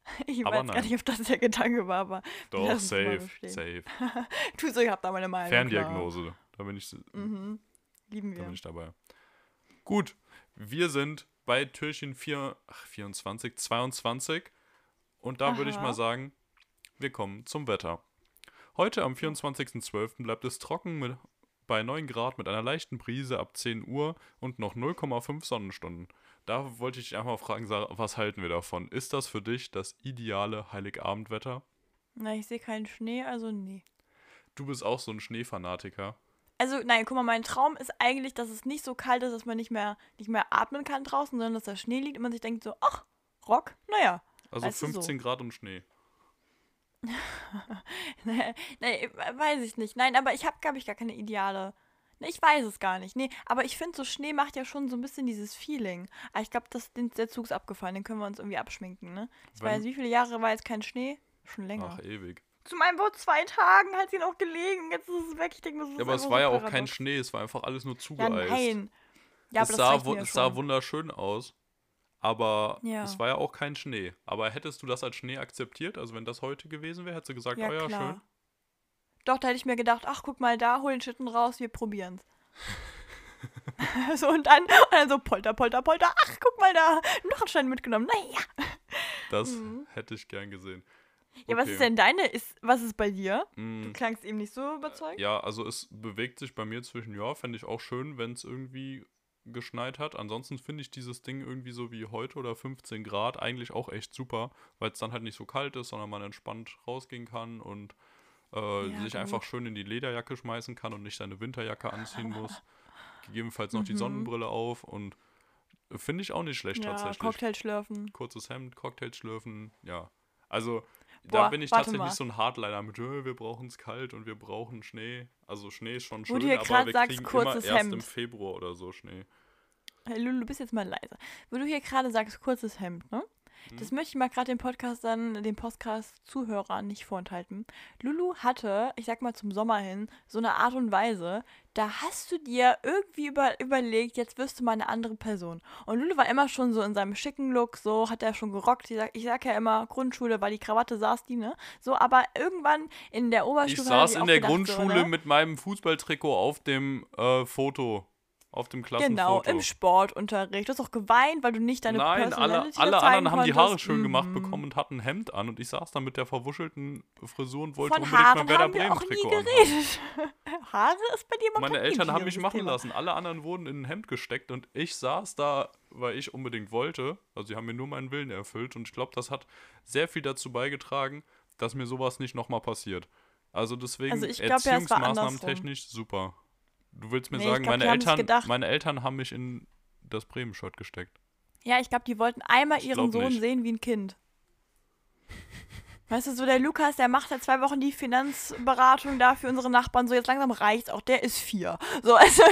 S2: (laughs)
S1: Ich
S2: aber
S1: weiß gar
S2: nein.
S1: nicht, ob das der Gedanke war, aber
S2: Doch, safe, safe. (laughs)
S1: tu so, ich hab da meine Meinung.
S2: Ferndiagnose. Da bin ich,
S1: Klar. Mhm. Lieben
S2: da
S1: wir.
S2: bin ich dabei. Gut, wir sind bei Türchen 4, ach, 24, 22. Und da würde ich mal sagen, wir kommen zum Wetter. Heute am 24.12. bleibt es trocken mit, bei 9 Grad mit einer leichten Brise ab 10 Uhr und noch 0,5 Sonnenstunden. Da wollte ich dich einfach mal fragen, Sarah, was halten wir davon? Ist das für dich das ideale Heiligabendwetter?
S1: Na, ich sehe keinen Schnee, also nee.
S2: Du bist auch so ein Schneefanatiker.
S1: Also, nein, guck mal, mein Traum ist eigentlich, dass es nicht so kalt ist, dass man nicht mehr, nicht mehr atmen kann draußen, sondern dass da Schnee liegt und man sich denkt so, ach, Rock, naja.
S2: Also
S1: Weißt du, so.
S2: 15 Grad und Schnee. (laughs)
S1: nee, nee, weiß ich nicht. Nein, aber ich habe, glaube ich, gar keine ideale. Nee, ich weiß es gar nicht. Nee, aber ich finde, so Schnee macht ja schon so ein bisschen dieses Feeling. Aber ich glaube, der Zug ist abgefallen, den können wir uns irgendwie abschminken, ne? Ich
S2: Wenn-
S1: weiß, wie viele Jahre war jetzt kein Schnee? Schon länger.
S2: Ach, ewig.
S1: Zu meinem vor zwei Tagen hat sie noch gelegen, jetzt ist es weg. Ich denke, das ist
S2: Ja, aber es war
S1: so
S2: ja auch kein
S1: paradox.
S2: Schnee, es war einfach alles nur
S1: Ja,
S2: zugeeist.
S1: nein. Ja,
S2: es sah,
S1: mir
S2: es sah wunderschön aus, aber
S1: Ja.
S2: es war ja auch kein Schnee. Aber hättest du das als Schnee akzeptiert? Also wenn das heute gewesen wäre, hättest du gesagt,
S1: Ja,
S2: oh ja,
S1: klar.
S2: schön.
S1: Doch, da hätte ich mir gedacht, ach, guck mal da, hol den Schlitten raus, wir probieren's. (laughs) so, und dann, und dann so polter, polter, polter, ach, guck mal da, noch einen Stein mitgenommen, naja.
S2: Das
S1: Mhm.
S2: hätte ich gern gesehen.
S1: Ja, was
S2: Okay.
S1: ist denn deine, ist, was ist bei dir?
S2: Mm,
S1: Du klangst eben nicht so überzeugt.
S2: Ja, also es bewegt sich bei mir zwischen, ja, fände ich auch schön, wenn es irgendwie geschneit hat. Ansonsten finde ich dieses Ding irgendwie so wie heute oder 15 Grad eigentlich auch echt super, weil es dann halt nicht so kalt ist, sondern man entspannt rausgehen kann und äh,
S1: Ja,
S2: sich
S1: gut.
S2: einfach schön in die Lederjacke schmeißen kann und nicht seine Winterjacke anziehen (laughs) muss. Gegebenenfalls noch die
S1: Mhm.
S2: Sonnenbrille auf und finde ich auch nicht schlecht
S1: Ja,
S2: tatsächlich.
S1: Cocktail schlürfen.
S2: Kurzes Hemd, Cocktail schlürfen, ja. Also da
S1: Boah,
S2: bin ich tatsächlich
S1: mal.
S2: so ein Hardliner mit, äh, wir brauchen es kalt und wir brauchen Schnee. Also Schnee ist schon
S1: Wo
S2: schön,
S1: du hier
S2: aber wir
S1: sagst,
S2: kriegen
S1: kurzes
S2: immer erst im
S1: Hemd.
S2: Februar oder so Schnee.
S1: Hey, Lulu, du bist jetzt mal leise. Wo du hier gerade sagst, kurzes Hemd, ne?
S2: Mhm.
S1: Das möchte ich mal gerade den Podcast dann, den Podcast-Zuhörern nicht vorenthalten. Lulu hatte, ich sag mal zum Sommer hin, so eine Art und Weise, da hast du dir irgendwie über, überlegt, jetzt wirst du mal eine andere Person. Und Lulu war immer schon so in seinem schicken Look, so hat er schon gerockt. Ich sag, ich sag ja immer, Grundschule, weil die Krawatte saß die, ne? So, aber irgendwann in der
S2: Ich
S1: Oberstufe. hat er
S2: saß in der
S1: gedacht,
S2: Grundschule
S1: so, ne?
S2: mit meinem Fußballtrikot auf dem äh, Foto. Auf dem Klassenfoto.
S1: Genau, im Sportunterricht. Du hast auch geweint, weil du nicht deine
S2: Nein, alle,
S1: Personality
S2: alle
S1: zeigen
S2: anderen haben die Haare schön gemacht
S1: Mhm.
S2: bekommen und hatten ein Hemd an und ich saß da mit der verwuschelten Frisur und wollte
S1: Von
S2: unbedingt
S1: Haaren
S2: mein Werder
S1: haben wir
S2: Bremen
S1: auch nie
S2: Trikot anhaben.
S1: geredet. (laughs) Haare ist bei dir mal
S2: Meine Eltern haben mich machen
S1: Thema.
S2: lassen. Alle anderen wurden in ein Hemd gesteckt und ich saß da, weil ich unbedingt wollte. Also sie haben mir nur meinen Willen erfüllt und ich glaube, das hat sehr viel dazu beigetragen, dass mir sowas nicht nochmal passiert. Also deswegen
S1: Also ich glaub
S2: Erziehungsmaßnahmen technisch super. Du willst mir
S1: Nee,
S2: sagen,
S1: glaub,
S2: meine Eltern, meine Eltern haben mich in das Bremen-Shirt gesteckt.
S1: Ja, ich glaube, die wollten einmal ihren Sohn
S2: nicht.
S1: sehen wie ein Kind. Weißt du, so der Lukas, der macht seit zwei Wochen die Finanzberatung da für unsere Nachbarn. So, jetzt langsam reicht's auch. Der ist vier. So, (laughs) also,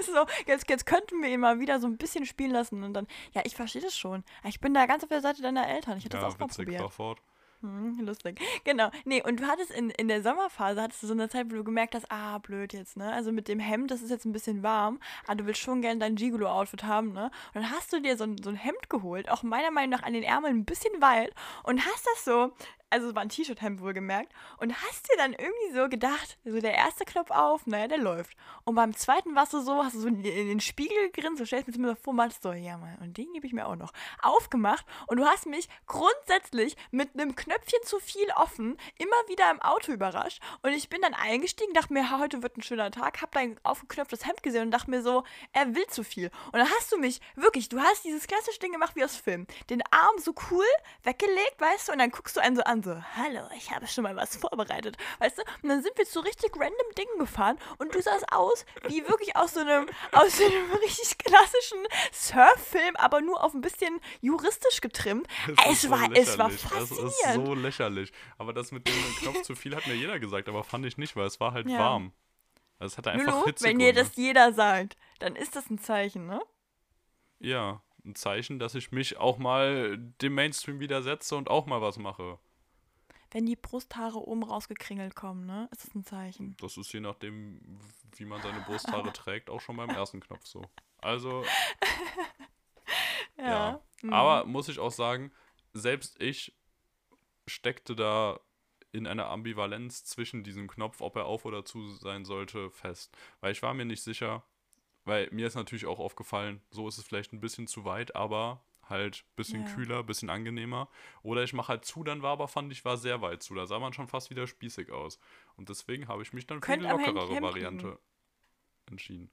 S1: ist so, jetzt, jetzt könnten wir ihn mal wieder so ein bisschen spielen lassen. Und dann, ja, ich verstehe das schon. Ich bin da ganz auf der Seite deiner Eltern. Ich hätte das
S2: Ja,
S1: auch mal probiert.
S2: fahr fort.
S1: Hm, lustig. Genau. Nee, und du hattest in, in der Sommerphase, hattest du so eine Zeit, wo du gemerkt hast, ah, blöd jetzt, ne? Also mit dem Hemd, das ist jetzt ein bisschen warm, aber du willst schon gerne dein Gigolo-Outfit haben, ne? Und dann hast du dir so ein, so ein Hemd geholt, auch meiner Meinung nach an den Ärmeln ein bisschen weit und hast das so, also es war ein T-Shirt-Hemd wohlgemerkt, und hast dir dann irgendwie so gedacht, so der erste Knopf auf, naja, der läuft. Und beim zweiten warst du so, hast du so in, den Spiegel gegrinst, so stellst mir das vor, meinst so, ja Mann, und den gebe ich mir auch noch. Aufgemacht und du hast mich grundsätzlich mit einem Knöpfchen zu viel offen immer wieder im Auto überrascht. Und ich bin dann eingestiegen, dachte mir, heute wird ein schöner Tag, hab dein aufgeknöpftes Hemd gesehen und dachte mir so, er will zu viel. Und dann hast du mich, wirklich, du hast dieses klassische Ding gemacht wie aus Film. Den Arm so cool weggelegt, weißt du, und dann guckst du einen so an, so, hallo, ich habe schon mal was vorbereitet, weißt du? Und dann sind wir zu richtig random Dingen gefahren und du sahst aus wie wirklich aus so einem, aus so einem richtig klassischen Surf-Film, aber nur auf ein bisschen juristisch getrimmt. Es
S2: ist so
S1: war, es war
S2: lächerlich. Das ist
S1: faszinierend.
S2: so lächerlich. Aber das mit dem Knopf zu viel hat mir jeder gesagt, aber fand ich nicht, weil es war halt
S1: Ja.
S2: warm. Also es hatte einfach
S1: Lulu,
S2: Hitzegründe.
S1: wenn dir das jeder sagt, dann ist das ein Zeichen, ne?
S2: Ja, ein Zeichen, dass ich mich auch mal dem Mainstream widersetze und auch mal was mache.
S1: Wenn die Brusthaare oben rausgekringelt kommen, ne? Ist das ein Zeichen.
S2: Das ist je nachdem, wie man seine Brusthaare (laughs) trägt, auch schon beim ersten Knopf so. Also, (laughs) ja.
S1: mhm.
S2: Aber muss ich auch sagen, selbst ich steckte da in einer Ambivalenz zwischen diesem Knopf, ob er auf oder zu sein sollte, fest. Weil ich war mir nicht sicher, weil mir ist natürlich auch aufgefallen, so ist es vielleicht ein bisschen zu weit, aber halt ein bisschen
S1: Ja.
S2: kühler, ein bisschen angenehmer. Oder ich mache halt zu, dann war aber, fand ich, war sehr weit zu. Da sah man schon fast wieder spießig aus. Und deswegen habe ich mich dann für die lockerere Variante entschieden.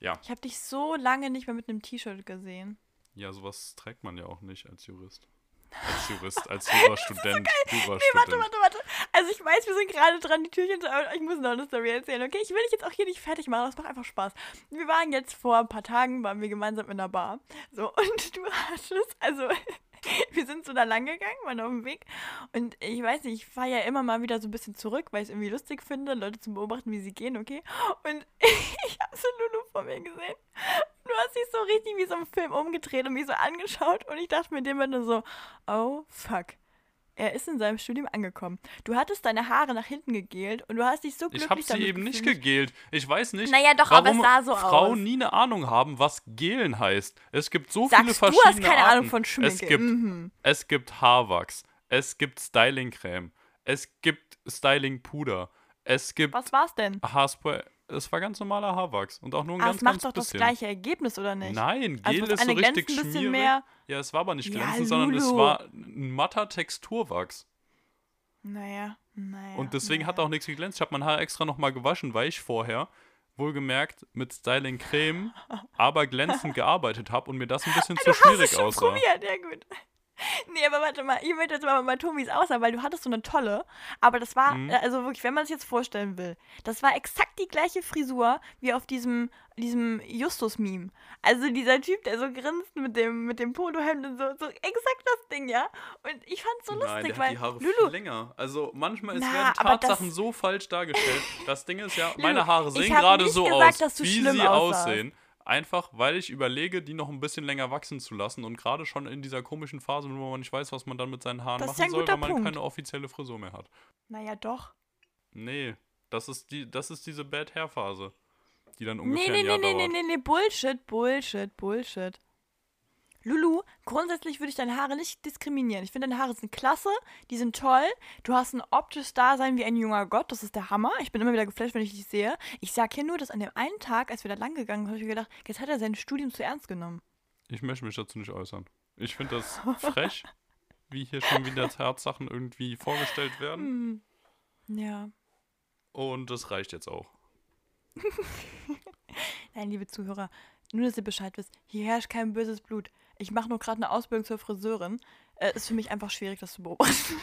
S2: Ja,
S1: Ich habe dich so lange nicht mehr mit einem T-Shirt gesehen.
S2: ja, sowas trägt man ja auch nicht als Jurist. (laughs) Als Jurist, als Jurastudent.
S1: Nee,
S2: Jurastudent.
S1: warte, warte, warte. Also ich weiß, wir sind gerade dran, die Türchen zu öffnen. Ich muss noch eine Story erzählen, okay? Ich will dich jetzt auch hier nicht fertig machen, das macht einfach Spaß. Wir waren jetzt vor ein paar Tagen, waren wir gemeinsam in einer Bar. So, (laughs) und du hattest, also (laughs) wir sind so da lang gegangen, waren auf dem Weg. Und ich weiß nicht, ich fahre ja immer mal wieder so ein bisschen zurück, weil ich es irgendwie lustig finde, Leute zu beobachten, wie sie gehen, okay? Und (laughs) ich habe so Lulu vor mir gesehen. Du hast dich so richtig wie so im Film umgedreht und mich so angeschaut. Und ich dachte mir dem nur so, oh fuck. Er ist in seinem Studium angekommen. Du hattest deine Haare nach hinten gegelt und du hast dich so glücklich
S2: Ich habe sie
S1: damit
S2: eben nicht
S1: gefühlt.
S2: gegelt. Ich weiß nicht,
S1: Naja, doch, aber
S2: warum
S1: es sah so
S2: Frauen
S1: aus.
S2: nie eine Ahnung haben, was gelen heißt. Es gibt so
S1: Sagst
S2: viele
S1: du,
S2: verschiedene
S1: hast keine
S2: Arten.
S1: Ahnung von Schminke.
S2: Es gibt,
S1: Mhm.
S2: es gibt Haarwachs. Es gibt Stylingcreme. Es gibt Stylingpuder. Es gibt
S1: Was war's denn?
S2: Haarspray. Es war ganz normaler Haarwachs. Und auch nur ein
S1: Ah,
S2: ganz,
S1: es macht
S2: ganz
S1: doch das
S2: bisschen.
S1: gleiche Ergebnis, oder nicht?
S2: Nein,
S1: Also
S2: Gel
S1: das
S2: ist so richtig
S1: ein bisschen
S2: schmierig.
S1: mehr.
S2: Ja, es war aber nicht
S1: Ja,
S2: glänzend, sondern es war ein matter Texturwachs.
S1: Naja, naja.
S2: Und deswegen hat
S1: naja.
S2: auch nichts geglänzt. Ich habe mein Haar extra nochmal gewaschen, weil ich vorher, wohlgemerkt, mit Styling Creme, (laughs) aber glänzend gearbeitet habe und mir das ein bisschen zu
S1: Du hast
S2: schwierig aussah.
S1: probiert, ja gut. (laughs) Nee, aber warte mal, ich möchte jetzt mal bei Tomis aussah, weil du hattest so eine tolle, aber das war,
S2: Mhm.
S1: also wirklich, wenn man sich jetzt vorstellen will, das war exakt die gleiche Frisur wie auf diesem, diesem Justus-Meme. Also dieser Typ, der so grinst mit dem, mit dem Polohemd und so, so exakt das Ding, ja. Und ich fand's so lustig,
S2: Nein, der
S1: weil
S2: hat die Haare
S1: Lulu,
S2: viel länger. Also manchmal ist,
S1: Na,
S2: werden Tatsachen so falsch dargestellt. Das Ding ist ja, (laughs) meine Haare sehen gerade so
S1: gesagt,
S2: aus,
S1: dass du
S2: wie sie
S1: aussahst.
S2: aussehen. Einfach, weil ich überlege, die noch ein bisschen länger wachsen zu lassen und gerade schon in dieser komischen Phase, wo man nicht weiß, was man dann mit seinen Haaren
S1: Das
S2: machen
S1: ein
S2: soll, weil man
S1: Punkt.
S2: keine offizielle Frisur mehr hat.
S1: naja doch.
S2: Nee, das ist die, das ist diese Bad Hair Phase, die dann
S1: Nee,
S2: ungefähr
S1: nee,
S2: ein Jahr
S1: nee, nee,
S2: dauert.
S1: nee, nee, nee, Bullshit, Bullshit, Bullshit. Lulu, grundsätzlich würde ich deine Haare nicht diskriminieren. Ich finde, deine Haare sind klasse, die sind toll. Du hast ein optisches Dasein wie ein junger Gott, das ist der Hammer. Ich bin immer wieder geflasht, wenn ich dich sehe. Ich sag hier nur, dass an dem einen Tag, als wir da lang gegangen sind, habe ich mir gedacht, jetzt hat er sein Studium zu ernst genommen.
S2: Ich möchte mich dazu nicht äußern. Ich finde das frech, (laughs) wie hier schon wieder Tatsachen irgendwie vorgestellt werden.
S1: Hm. Ja.
S2: Und das reicht jetzt auch. (laughs)
S1: Nein, liebe Zuhörer, nur, dass ihr Bescheid wisst, hier herrscht kein böses Blut. Ich mache nur gerade eine Ausbildung zur Friseurin. Äh, ist für mich einfach schwierig, das zu beobachten. (laughs)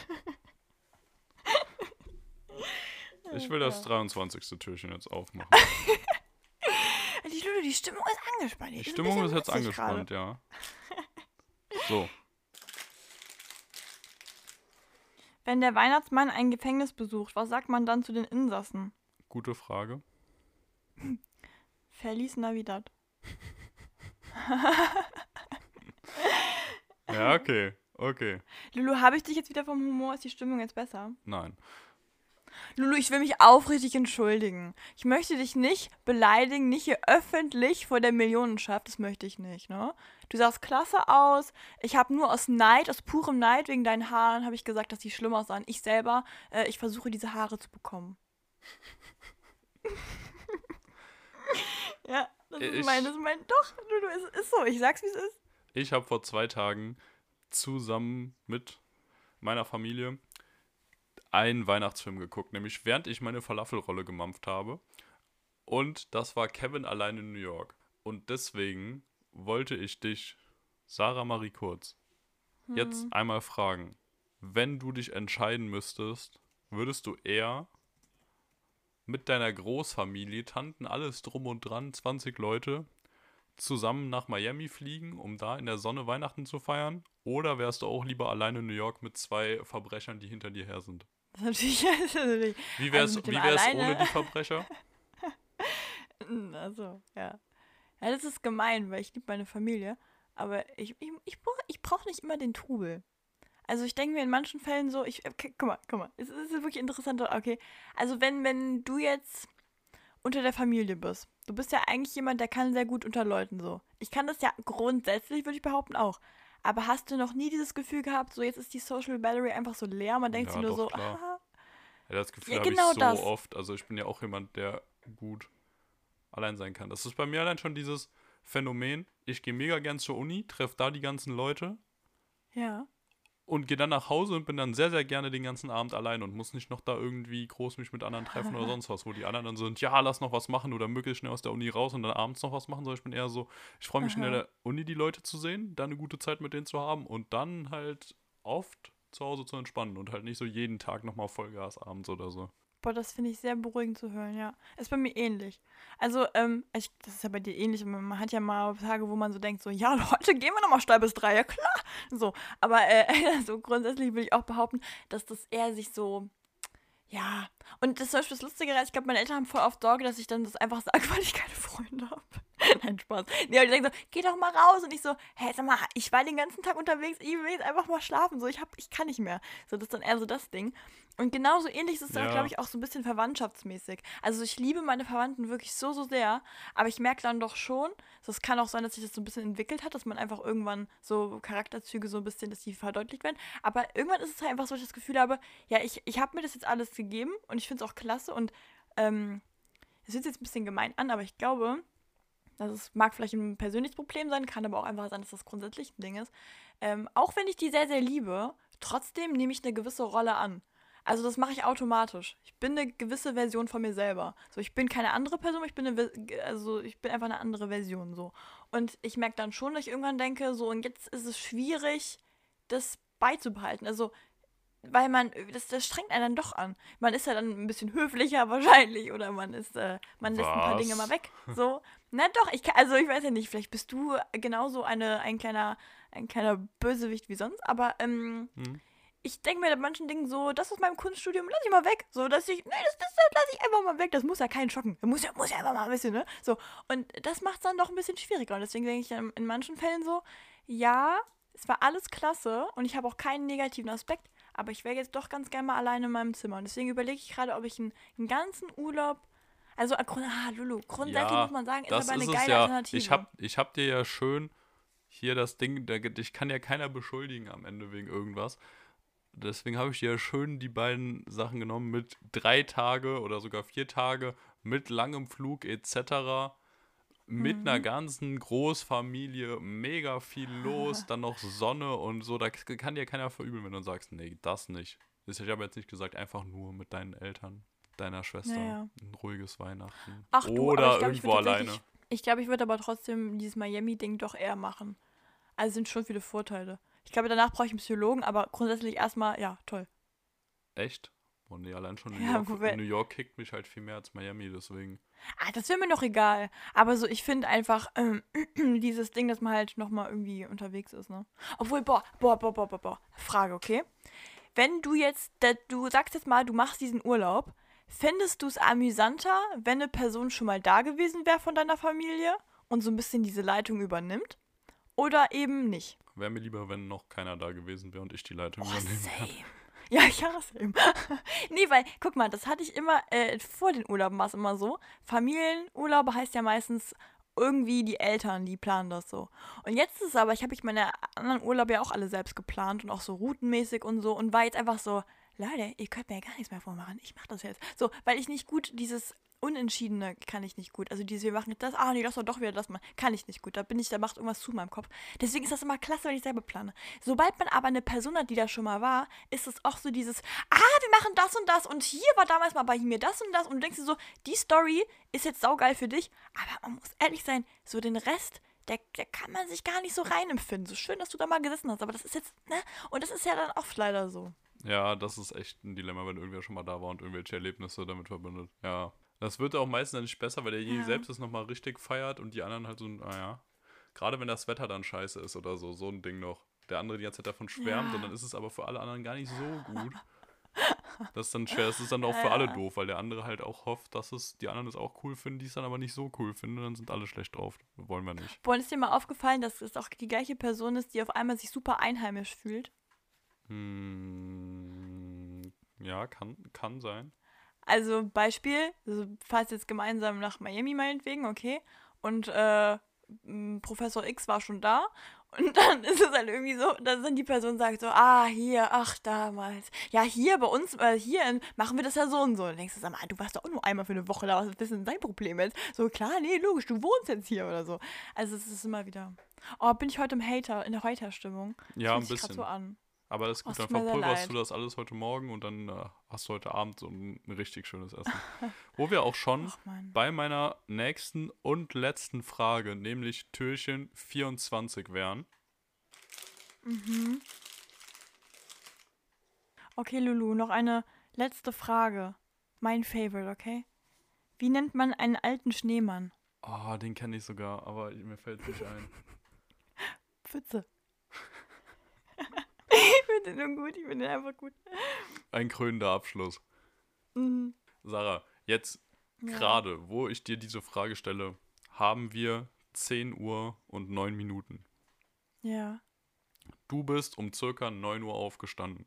S2: Ich will das 23. Türchen jetzt aufmachen. (laughs)
S1: die, Lulu, die Stimmung ist angespannt.
S2: Die
S1: ein
S2: Stimmung ist jetzt angespannt, ja. (laughs) So,
S1: Wenn der Weihnachtsmann ein Gefängnis besucht, was sagt man dann zu den Insassen?
S2: gute Frage.
S1: Feliz Navidad.
S2: Ja, okay, okay.
S1: Lulu, habe ich dich jetzt wieder vom Humor? Ist die Stimmung jetzt besser?
S2: Nein.
S1: Lulu, ich will mich aufrichtig entschuldigen. Ich möchte dich nicht beleidigen, nicht hier öffentlich vor der Millionenschaft. Das möchte ich nicht, ne? Du sahst klasse aus. Ich habe nur aus Neid, aus purem Neid wegen deinen Haaren, habe ich gesagt, dass die schlimm aussahen. Ich selber, äh, ich versuche diese Haare zu bekommen. (laughs) ja, das ist
S2: Ich-
S1: mein, das ist mein, doch, Lulu, es ist so. Ich sag's, wie es ist.
S2: Ich habe vor zwei Tagen zusammen mit meiner Familie einen Weihnachtsfilm geguckt, nämlich während ich meine Falafelrolle gemampft habe. Und das war Kevin allein in New York. Und deswegen wollte ich dich, Sarah Marie Kurz, jetzt einmal fragen, wenn du dich entscheiden müsstest, würdest du eher mit deiner Großfamilie, Tanten, alles drum und dran, 20 Leute, zusammen nach Miami fliegen, um da in der Sonne Weihnachten zu feiern? Oder wärst du auch lieber alleine in New York mit zwei Verbrechern, die hinter dir her sind? (laughs)
S1: Natürlich,
S2: Wie wär's,
S1: Also dem
S2: wie wär's
S1: alleine-
S2: ohne die Verbrecher? (laughs)
S1: Also, ja. Ja, das ist gemein, weil ich liebe meine Familie. Aber ich, ich, ich brauche ich brauch nicht immer den Trubel. Also ich denke mir in manchen Fällen so, ich, okay, guck mal, guck mal, es ist wirklich interessant, okay. Also wenn, wenn du jetzt unter der Familie bist, du bist ja eigentlich jemand, der kann sehr gut unter Leuten so. Ich kann das ja grundsätzlich, würde ich behaupten, auch. Aber hast du noch nie dieses Gefühl gehabt, so jetzt ist die Social Battery einfach so leer, man denkt
S2: Ja,
S1: sich nur
S2: doch,
S1: so,
S2: klar.
S1: ah,
S2: Ja, das Gefühl
S1: Ja,
S2: habe
S1: genau
S2: ich so
S1: das.
S2: oft. Also ich bin ja auch jemand, der gut allein sein kann. Das ist bei mir allein schon dieses Phänomen. Ich gehe mega gern zur Uni, treffe da die ganzen Leute
S1: ja.
S2: Und gehe dann nach Hause und bin dann sehr, sehr gerne den ganzen Abend allein und muss nicht noch da irgendwie groß mich mit anderen treffen oder (laughs) sonst was, wo die anderen dann sind, ja, lass noch was machen oder möglichst schnell aus der Uni raus und dann abends noch was machen, sondern ich bin eher so, ich freue mich in
S1: Aha.
S2: der Uni die Leute zu sehen, dann eine gute Zeit mit denen zu haben und dann halt oft zu Hause zu entspannen und halt nicht so jeden Tag nochmal Vollgas abends oder so.
S1: Boah, das finde ich sehr beruhigend zu hören, ja. Ist bei mir ähnlich. Also, ähm, ich, das ist ja bei dir ähnlich. Man hat ja mal Tage, wo man so denkt, so, ja, (laughs) heute gehen wir nochmal steil bis drei, ja klar. So, aber äh, (laughs) so grundsätzlich würde ich auch behaupten, dass das eher sich so, ja. Und das ist zum Beispiel das Lustige, ich glaube, meine Eltern haben voll oft Sorge, dass ich dann das einfach sage, (laughs) weil ich keine Freunde habe. (laughs) Nein, Spaß. Nee, aber die denken so, geh doch mal raus. Und ich so, hä, sag mal, ich war den ganzen Tag unterwegs, ich will jetzt einfach mal schlafen. So, ich hab, ich kann nicht mehr. So, das ist dann eher so das Ding. Und genauso ähnlich ist es dann,
S2: Ja.
S1: glaube ich, auch so ein bisschen verwandtschaftsmäßig. Also ich liebe meine Verwandten wirklich so, so sehr, aber ich merke dann doch schon, so, es kann auch sein, dass sich das so ein bisschen entwickelt hat, dass man einfach irgendwann so Charakterzüge so ein bisschen, dass die verdeutlicht werden. Aber irgendwann ist es halt einfach so, dass ich das Gefühl habe, ja, ich, ich habe mir das jetzt alles gegeben und ich finde es auch klasse und ähm, es hört sich jetzt ein bisschen gemein an, aber ich glaube, das ist, mag vielleicht ein persönliches Problem sein, kann aber auch einfach sein, dass das grundsätzlich ein Ding ist. Ähm, auch wenn ich die sehr, sehr liebe, trotzdem nehme ich eine gewisse Rolle an. Also das mache ich automatisch. Ich bin eine gewisse Version von mir selber. So, ich bin keine andere Person, ich bin eine, also ich bin einfach eine andere Version so. Und ich merke dann schon, dass ich irgendwann denke, so und jetzt ist es schwierig, das beizubehalten. Also weil man, das, das strengt einen dann doch an. Man ist ja dann ein bisschen höflicher (laughs) wahrscheinlich oder man ist, äh, man lässt ein paar
S2: Was?
S1: Dinge mal weg. (laughs) So, na doch, ich kann, also ich weiß ja nicht, vielleicht bist du genauso eine, ein kleiner, ein kleiner Bösewicht wie sonst, aber ähm,
S2: Hm.
S1: ich denke mir bei manchen Dingen so, das aus meinem Kunststudium, lass ich mal weg. So, dass ich, nee, das, das, das lass ich einfach mal weg. Das muss ja keinen schocken. Das muss ja, muss ja einfach mal ein bisschen, ne? So, und das macht es dann doch ein bisschen schwieriger. Und deswegen denke ich in manchen Fällen so, ja, es war alles klasse und ich habe auch keinen negativen Aspekt, aber ich wäre jetzt doch ganz gerne mal alleine in meinem Zimmer. Und deswegen überlege ich gerade, ob ich einen, einen ganzen Urlaub, also, ah, Lulu, grundsätzlich muss man sagen, ist aber eine
S2: ist
S1: geile
S2: ja.
S1: Alternative.
S2: Ich hab, ich hab dir ja schön hier das Ding, da, dich kann ja keiner beschuldigen am Ende wegen irgendwas. Deswegen habe ich dir schön die beiden Sachen genommen mit drei Tage oder sogar vier Tage, mit langem Flug etc. Mit einer
S1: Mhm.
S2: ganzen Großfamilie, mega viel los, dann noch Sonne und so. Da kann dir keiner verübeln, wenn du sagst, nee, das nicht. Ich habe jetzt nicht gesagt, einfach nur mit deinen Eltern, deiner Schwester,
S1: Ja, ja.
S2: ein ruhiges Weihnachten.
S1: Ach du,
S2: Oder
S1: ich
S2: irgendwo alleine.
S1: ich glaube, ich würde aber trotzdem dieses Miami-Ding doch eher machen. Also sind schon viele Vorteile. Ich glaube, danach brauche ich einen Psychologen, aber grundsätzlich erstmal, ja, toll.
S2: Echt? Nee, allein schon New,
S1: Ja,
S2: York,
S1: wobei-
S2: New York kickt mich halt viel mehr als Miami, deswegen.
S1: Ah, das wäre mir noch egal. Aber so, ich finde einfach ähm, (clears throat) dieses Ding, dass man halt nochmal irgendwie unterwegs ist, ne? Obwohl, boah, boah, boah, boah, boah, boah. Frage, okay? Wenn du jetzt, du sagst jetzt mal, du machst diesen Urlaub, fändest du es amüsanter, wenn eine Person schon mal da gewesen wäre von deiner Familie und so ein bisschen diese Leitung übernimmt? Oder eben nicht?
S2: Wäre mir lieber, wenn noch keiner da gewesen wäre und ich die Leitung
S1: Oh,
S2: übernehmen
S1: same.
S2: kann.
S1: Ja, (laughs) ja, same. nee, weil, guck mal, das hatte ich immer, äh, vor den Urlauben war es immer so. Familienurlaube heißt ja meistens irgendwie die Eltern, die planen das so. Und jetzt ist es aber, ich habe ich meine anderen Urlaube ja auch alle selbst geplant und auch so routenmäßig und so und war jetzt einfach so, Leute, ihr könnt mir ja gar nichts mehr vormachen. Ich mache das jetzt. So, weil ich nicht gut dieses Unentschiedene kann ich nicht gut. Also dieses, wir machen das, ah nee, lass doch doch wieder das machen. Kann ich nicht gut. Da bin ich, da macht irgendwas zu in meinem Kopf. Deswegen ist das immer klasse, wenn ich selber plane. Sobald man aber eine Person hat, die da schon mal war, ist es auch so dieses, ah, wir machen das und das und hier war damals mal bei mir das und das und du denkst dir so, die Story ist jetzt saugeil für dich, aber man muss ehrlich sein, so den Rest, der, der kann man sich gar nicht so reinempfinden. So schön, dass du da mal gesessen hast, aber das ist jetzt, ne? Und das ist ja dann oft leider so.
S2: Ja, das ist echt ein Dilemma, wenn irgendwer schon mal da war und irgendwelche Erlebnisse damit verbindet. Ja. Das wird auch meistens dann nicht besser, weil derjenige
S1: Ja.
S2: selbst es nochmal richtig feiert und die anderen halt so, naja. Gerade wenn das Wetter dann scheiße ist oder so, so ein Ding noch. Der andere die ganze Zeit davon schwärmt
S1: Ja.
S2: und dann ist es aber für alle anderen gar nicht so gut. (laughs) Das ist dann schwer, das ist dann auch für alle doof, weil der andere halt auch hofft, dass es die anderen es auch cool finden, die es dann aber nicht so cool finden, dann sind alle schlecht drauf. Wollen wir nicht.
S1: Boah, ist dir mal aufgefallen, dass es auch die gleiche Person ist, die auf einmal sich super einheimisch fühlt?
S2: Hm, ja, kann, kann sein.
S1: Also Beispiel, also fahrt jetzt gemeinsam nach Miami meinetwegen, okay, und äh, Professor X war schon da und (laughs) dann ist es halt irgendwie so, dass dann die Person sagt so, ah, hier, ach, damals. Ja, hier bei uns, äh, hier in, machen wir das ja so und so. Und dann denkst du, sag mal, du warst doch auch nur einmal für eine Woche da, was ist denn dein Problem jetzt? So, klar, nee, logisch, du wohnst jetzt hier oder so. Also es ist immer wieder, oh, bin ich heute im Hater, in der Hater-Stimmung?
S2: Ja, ein bisschen.
S1: so an.
S2: Aber das ist gut, dann verpulverst du das alles heute Morgen und dann äh, hast du heute Abend so ein, ein richtig schönes Essen. Wo wir auch schon (laughs)
S1: Ach
S2: bei meiner nächsten und letzten Frage, nämlich Türchen 24 wären.
S1: Mhm. Okay, Lulu, noch eine letzte Frage. Mein Favorite, okay? Wie nennt man einen alten Schneemann?
S2: Oh, den kenne ich sogar, aber mir fällt es nicht ein. (laughs)
S1: Pfütze. Ich finde den gut, ich finde den einfach gut.
S2: Ein krönender Abschluss.
S1: Mhm.
S2: Sarah, jetzt
S1: Ja.
S2: gerade, wo ich dir diese Frage stelle, haben wir 10 Uhr und 9 Minuten.
S1: Ja.
S2: Du bist um circa 9 Uhr aufgestanden.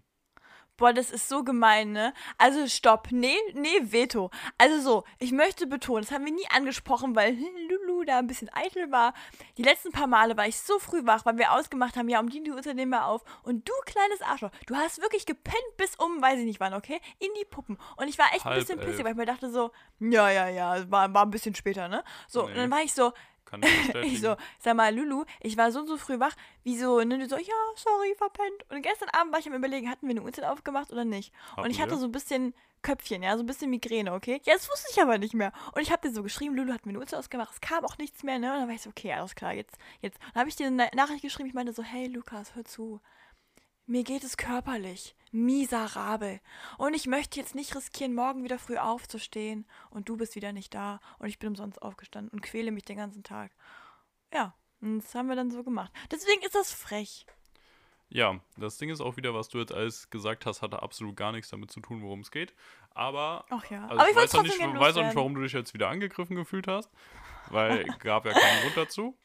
S1: Boah, das ist so gemein, ne? Also stopp. Nee, nee, Veto. Also so, ich möchte betonen, das haben wir nie angesprochen, weil (laughs) Lulu da ein bisschen eitel war. Die letzten paar Male war ich so früh wach, weil wir ausgemacht haben, ja, um die Uhrzeit nehmen wir auf. Und du, kleines Arschloch, du hast wirklich gepennt bis um, weiß ich nicht wann, okay? In die Puppen. Und ich war echt ein
S2: Halb
S1: bisschen
S2: elf.
S1: pissig, weil ich mir dachte so, ja, ja, ja, war, war ein bisschen später, ne? So,
S2: Nee.
S1: und dann war ich so,
S2: Kann ich (laughs) bestätigen.
S1: ich so, sag mal, Lulu, ich war so und so früh wach. Wieso? Und du so, ja, sorry, verpennt. Und gestern Abend war ich am überlegen, hatten wir eine Uhrzeit aufgemacht oder nicht? und
S2: Hatten
S1: ich hatte
S2: wir?
S1: so ein bisschen Köpfchen, ja, so ein bisschen Migräne, okay? Ja, das wusste ich aber nicht mehr. Und ich habe dir so geschrieben, Lulu hat mir eine Uhrzeit ausgemacht, es kam auch nichts mehr, ne? Und dann war ich so, okay, alles klar, jetzt, jetzt. Und dann habe ich dir eine Nachricht geschrieben, ich meinte so, hey, Lukas, hör zu. Mir geht es körperlich miserabel. Und ich möchte jetzt nicht riskieren, morgen wieder früh aufzustehen und du bist wieder nicht da und ich bin umsonst aufgestanden und quäle mich den ganzen Tag. Ja, und das haben wir dann so gemacht. Deswegen ist das frech.
S2: Ja, das Ding ist auch wieder, was du jetzt alles gesagt hast, hatte absolut gar nichts damit zu tun, worum es geht. Aber,
S1: Ach ja.
S2: also
S1: Aber
S2: ich weiß auch, nicht, weiß auch nicht, warum du dich jetzt wieder angegriffen gefühlt hast, weil (laughs) gab ja keinen Grund dazu.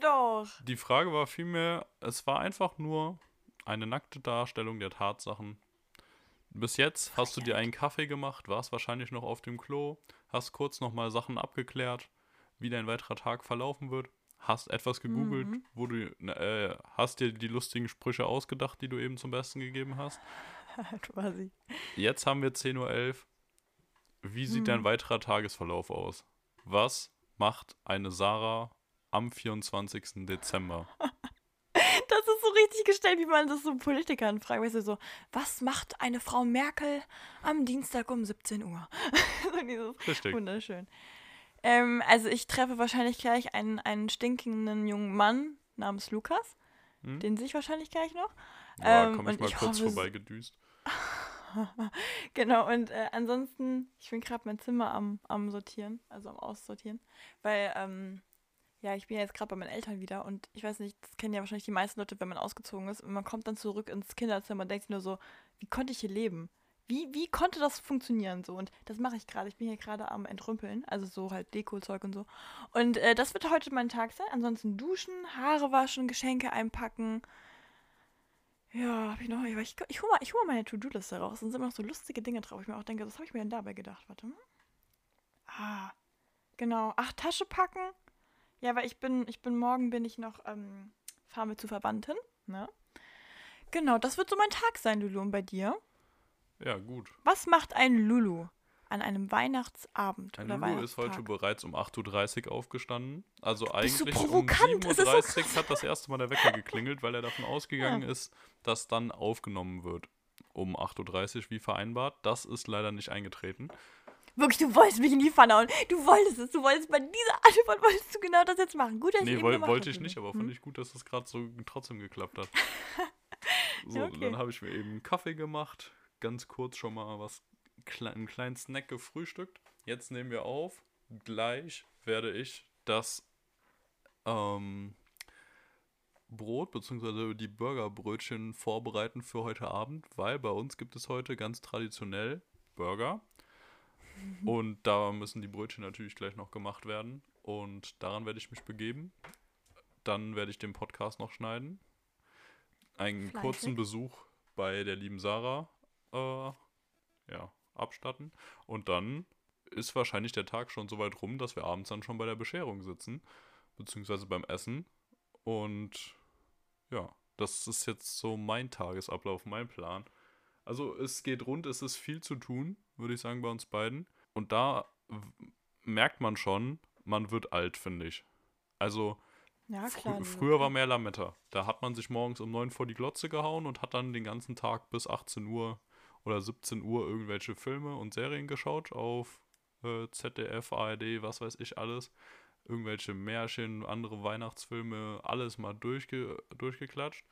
S1: Doch.
S2: Die Frage war vielmehr, es war einfach nur eine nackte Darstellung der Tatsachen. Bis jetzt hast du dir einen Kaffee gemacht, warst wahrscheinlich noch auf dem Klo, hast kurz nochmal Sachen abgeklärt, wie dein weiterer Tag verlaufen wird, hast etwas gegoogelt,
S1: Mhm.
S2: wo du äh, hast dir die lustigen Sprüche ausgedacht, die du eben zum Besten gegeben hast. (laughs)
S1: Quasi.
S2: Jetzt haben wir 10.11 Uhr. Wie sieht dein
S1: Mhm.
S2: weiterer Tagesverlauf aus? Was macht eine Sarah am 24. Dezember? (laughs)
S1: Richtig gestellt, wie man das so Politikern fragt. Weißt du, so, was macht eine Frau Merkel am Dienstag um 17 Uhr? (laughs) so dieses
S2: Richtig.
S1: Wunderschön. Ähm, also ich treffe wahrscheinlich gleich einen, einen stinkenden jungen Mann namens Lukas.
S2: Hm?
S1: Den sehe ich wahrscheinlich gleich noch.
S2: Ja,
S1: ähm,
S2: komm ich
S1: und
S2: mal
S1: ich
S2: kurz
S1: hoffe,
S2: vorbeigedüst. (laughs)
S1: Genau, und äh, ansonsten, ich bin gerade mein Zimmer am, am Sortieren, also am Aussortieren. Weil, ähm, ja, ich bin ja jetzt gerade bei meinen Eltern wieder und ich weiß nicht, das kennen ja wahrscheinlich die meisten Leute, wenn man ausgezogen ist und man kommt dann zurück ins Kinderzimmer und denkt sich nur so, wie konnte ich hier leben? Wie, wie konnte das funktionieren so? Und das mache ich gerade. Ich bin hier gerade am Entrümpeln, also so halt Deko-Zeug und so. Und äh, das wird heute mein Tag sein. Ansonsten duschen, Haare waschen, Geschenke einpacken. Ja, hab ich noch. Ich, ich hole mal, hol mal meine To-Do-Liste raus. Da sind immer noch so lustige Dinge drauf. Ich mir auch denke, was habe ich mir denn dabei gedacht? Warte mal. Ah, genau. Ach, Tasche packen. Ja, weil ich bin, ich bin morgen bin ich noch, ähm, fahren wir zu Verwandten, ne? Genau, das wird so mein Tag sein, Lulu. Und bei dir?
S2: Ja, gut.
S1: Was macht ein Lulu an einem Weihnachtsabend
S2: Ein Lulu ist heute bereits um 8.30 Uhr aufgestanden. Also
S1: bist so
S2: eigentlich um
S1: provokant, es ist so
S2: 7.30 Uhr hat das erste Mal der Wecker geklingelt, weil er davon ausgegangen
S1: Ja.
S2: ist, dass dann aufgenommen wird. Um 8.30 Uhr wie vereinbart. Das ist leider nicht eingetreten.
S1: Wirklich, du wolltest mich in die Pfanne hauen. Du wolltest es. Du wolltest bei dieser Antwort wolltest du genau das jetzt machen. Gut, dass ich
S2: Nee,
S1: eben
S2: woll, wollte ich nicht, aber fand
S1: Hm?
S2: ich gut, dass das gerade so trotzdem geklappt hat. (laughs) So,
S1: okay.
S2: dann habe ich mir eben einen Kaffee gemacht, ganz kurz schon mal was, einen kleinen Snack gefrühstückt. Jetzt nehmen wir auf. Gleich werde ich das ähm, Brot bzw. die Burgerbrötchen vorbereiten für heute Abend, weil bei uns gibt es heute ganz traditionell Burger. (laughs) Und da müssen die Brötchen natürlich gleich noch gemacht werden. Und daran werde ich mich begeben. Dann werde ich den Podcast noch schneiden. Einen
S1: Fleißig.
S2: kurzen Besuch bei der lieben Sarah äh, ja, abstatten. Und dann ist wahrscheinlich der Tag schon so weit rum, dass wir abends dann schon bei der Bescherung sitzen. Beziehungsweise beim Essen. Und ja, das ist jetzt so mein Tagesablauf, mein Plan. Also es geht rund, es ist viel zu tun, würde ich sagen, bei uns beiden. Und da merkt man schon, man wird alt, finde ich. Also
S1: Ja, klar. Lulu,
S2: früher war mehr Lametta. Da hat man sich morgens um 9 vor die Glotze gehauen und hat dann den ganzen Tag bis 18 Uhr oder 17 Uhr irgendwelche Filme und Serien geschaut auf äh, ZDF, ARD, was weiß ich alles. Irgendwelche Märchen, andere Weihnachtsfilme, alles mal durchge durchgeklatscht.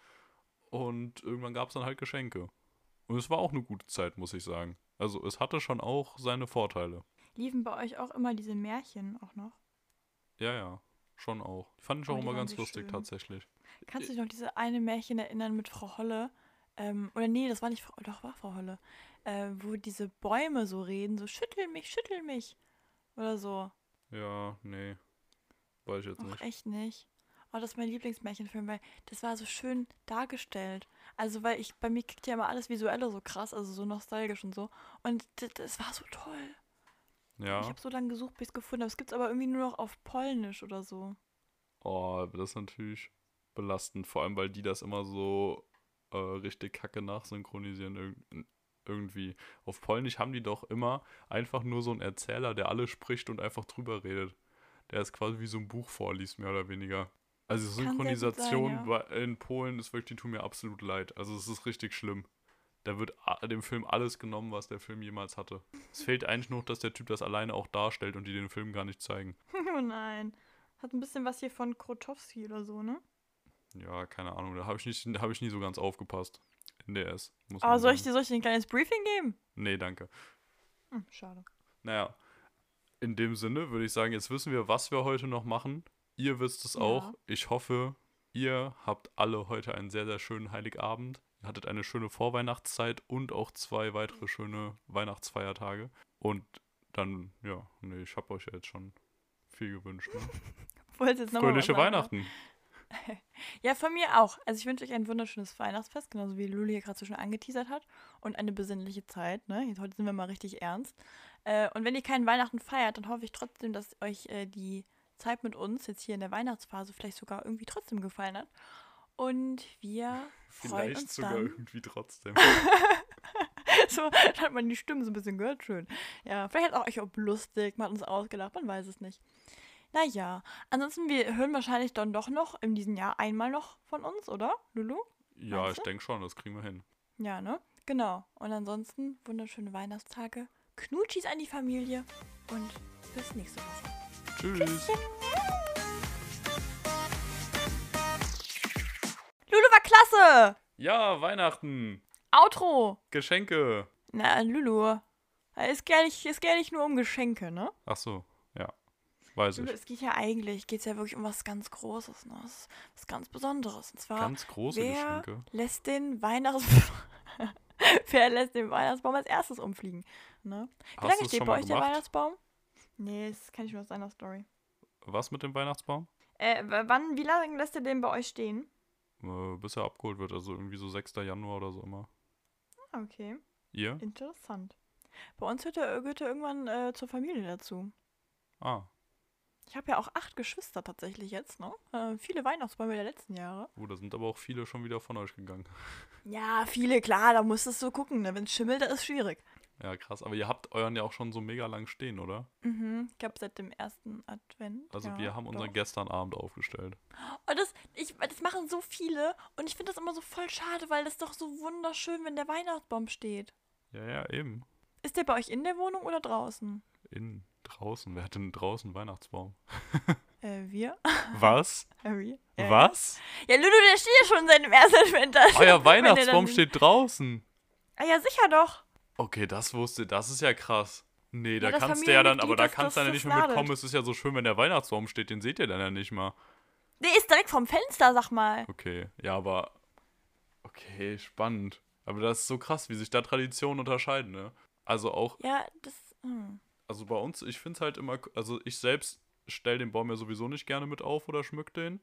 S2: Und irgendwann gab es dann halt Geschenke. Und es war auch eine gute Zeit, muss ich sagen. Also es hatte schon auch seine Vorteile.
S1: Liefen bei euch auch immer diese Märchen auch noch?
S2: Ja, ja, schon auch. Die fand ich
S1: Oh,
S2: auch
S1: die
S2: immer ganz lustig
S1: schön.
S2: tatsächlich.
S1: Kannst du dich noch diese eine Märchen erinnern mit Frau Holle? Ähm, oder nee, das war nicht Frau, doch war Frau Holle. Äh, wo diese Bäume so reden, so schüttel mich, schüttel mich. Oder so.
S2: Ja, nee. Weiß ich jetzt
S1: Ach,
S2: nicht.
S1: echt nicht. Oh, das ist mein Lieblingsmärchenfilm, weil das war so schön dargestellt. Also, weil ich, bei mir kickt ja immer alles Visuelle so krass, also so nostalgisch und so. Und das, das war so toll. Ich
S2: Ja.
S1: habe so lange gesucht, bis ich es gefunden habe. Es gibt es aber irgendwie nur noch auf Polnisch oder so.
S2: Oh, das ist natürlich belastend. Vor allem, weil die das immer so äh, richtig kacke nachsynchronisieren. irg- irgendwie. Auf Polnisch haben die doch immer einfach nur so einen Erzähler, der alles spricht und einfach drüber redet. Der ist quasi wie so ein Buch vorliest, mehr oder weniger. Also Synchronisation
S1: sein,
S2: bei- in Polen ist wirklich, die tun mir absolut leid. Also es ist richtig schlimm. Da wird dem Film alles genommen, was der Film jemals hatte. Es fehlt eigentlich nur, dass der Typ das alleine auch darstellt und die den Film gar nicht zeigen. (laughs)
S1: oh nein. Hat ein bisschen was hier von Krotowski oder so, ne?
S2: Ja, keine Ahnung, da habe ich, nicht- da hab ich nie so ganz aufgepasst. In DS. Muss
S1: Aber
S2: man
S1: soll ich dir, soll ich dir ein kleines Briefing geben?
S2: Nee, danke.
S1: Hm, schade.
S2: Naja, in dem Sinne würde ich sagen, jetzt wissen wir, was wir heute noch machen. Ihr wisst es auch.
S1: Ja.
S2: Ich hoffe, ihr habt alle heute einen sehr, sehr schönen Heiligabend. Ihr hattet eine schöne Vorweihnachtszeit und auch zwei weitere schöne Weihnachtsfeiertage. Und dann, ja, nee, ich habe euch ja jetzt schon viel gewünscht. Ne? (laughs)
S1: Wolltest jetzt noch mal
S2: Fröhliche
S1: sagen, ne?
S2: Weihnachten. (laughs)
S1: Ja, von mir auch. Also ich wünsche euch ein wunderschönes Weihnachtsfest, genauso wie Luli hier gerade so schon angeteasert hat. Und eine besinnliche Zeit. Ne? Jetzt, heute sind wir mal richtig ernst. Äh, und wenn ihr keinen Weihnachten feiert, dann hoffe ich trotzdem, dass euch äh, die Zeit mit uns jetzt hier in der Weihnachtsphase vielleicht sogar irgendwie trotzdem gefallen hat. Und wir freuen
S2: Vielleicht
S1: uns
S2: sogar
S1: dann.
S2: irgendwie trotzdem. (laughs)
S1: so, dann hat man die Stimmen so ein bisschen gehört, schön. Ja, vielleicht hat auch euch auch lustig, man hat uns ausgedacht, man weiß es nicht. Naja, ansonsten, wir hören wahrscheinlich dann doch noch in diesem Jahr einmal noch von uns, oder, Lulu?
S2: Ja,
S1: Meinst
S2: ich denke schon, das kriegen wir hin.
S1: Ja, ne? Genau. Und ansonsten wunderschöne Weihnachtstage, Knutschis an die Familie und bis nächste Woche.
S2: Tschüss.
S1: Lulu war klasse!
S2: Ja, Weihnachten.
S1: Outro!
S2: Geschenke.
S1: Na, Lulu, es geht ja nicht, es geht ja nicht nur um Geschenke, ne?
S2: Ach so, ja. Weiß
S1: Lulu,
S2: ich.
S1: es geht ja eigentlich, geht ja wirklich um was ganz Großes, ne? Was, was ganz Besonderes. Und zwar,
S2: Ganz große
S1: wer
S2: Geschenke.
S1: lässt den Weihnachtsbaum... (laughs) wer lässt den Weihnachtsbaum als erstes umfliegen, ne? Wie
S2: Hast
S1: lange steht bei euch der
S2: gemacht?
S1: Weihnachtsbaum? Nee, das kann ich nur aus deiner Story.
S2: Was mit dem Weihnachtsbaum?
S1: Äh, wann, wie lange lässt ihr den bei euch stehen?
S2: Äh, bis er abgeholt wird, also irgendwie so 6. Januar oder so immer.
S1: Ah, Okay,
S2: Ihr?
S1: interessant. Bei uns gehört er, gehört er irgendwann äh, zur Familie dazu.
S2: Ah,
S1: Ich habe ja auch acht Geschwister tatsächlich jetzt, ne? Äh, viele Weihnachtsbäume der letzten Jahre.
S2: oh, da sind aber auch viele schon wieder von euch gegangen.
S1: Ja, viele, klar, da musstest du gucken, ne? Wenn es schimmelt, da ist schwierig.
S2: Ja, krass. Aber ihr habt euren ja auch schon so mega lang stehen, oder?
S1: Mhm, ich glaube seit dem ersten Advent.
S2: Also
S1: ja,
S2: wir haben unseren
S1: doch.
S2: gestern Abend aufgestellt.
S1: Und das, ich, das machen so viele und ich finde das immer so voll schade, weil das ist doch so wunderschön, wenn der Weihnachtsbaum steht.
S2: Ja, ja, eben.
S1: Ist der bei euch in der Wohnung oder draußen?
S2: Innen, draußen. Wer hat denn draußen Weihnachtsbaum? (laughs)
S1: Äh, wir?
S2: Was? (laughs)
S1: Harry? Äh,
S2: Was?
S1: Ja, Lulu, der steht ja schon seit dem ersten Advent. da. (laughs)
S2: Euer Weihnachtsbaum steht draußen.
S1: Ah ja, sicher doch.
S2: Okay, das wusste, das ist ja krass. Nee, da
S1: das
S2: kannst du ja dann, aber da kannst du
S1: das-
S2: ja nicht mehr mitkommen. Es ist ja so schön, wenn der Weihnachtsbaum steht, den seht ihr dann ja nicht mal.
S1: Der ist direkt vom Fenster, sag mal.
S2: Okay, ja, aber. Okay, spannend. Aber das ist so krass, wie sich da Traditionen unterscheiden, ne? Also auch,
S1: Ja, das. Hm.
S2: also bei uns, ich finde es halt immer, also ich selbst stelle den Baum ja sowieso nicht gerne mit auf oder schmück den.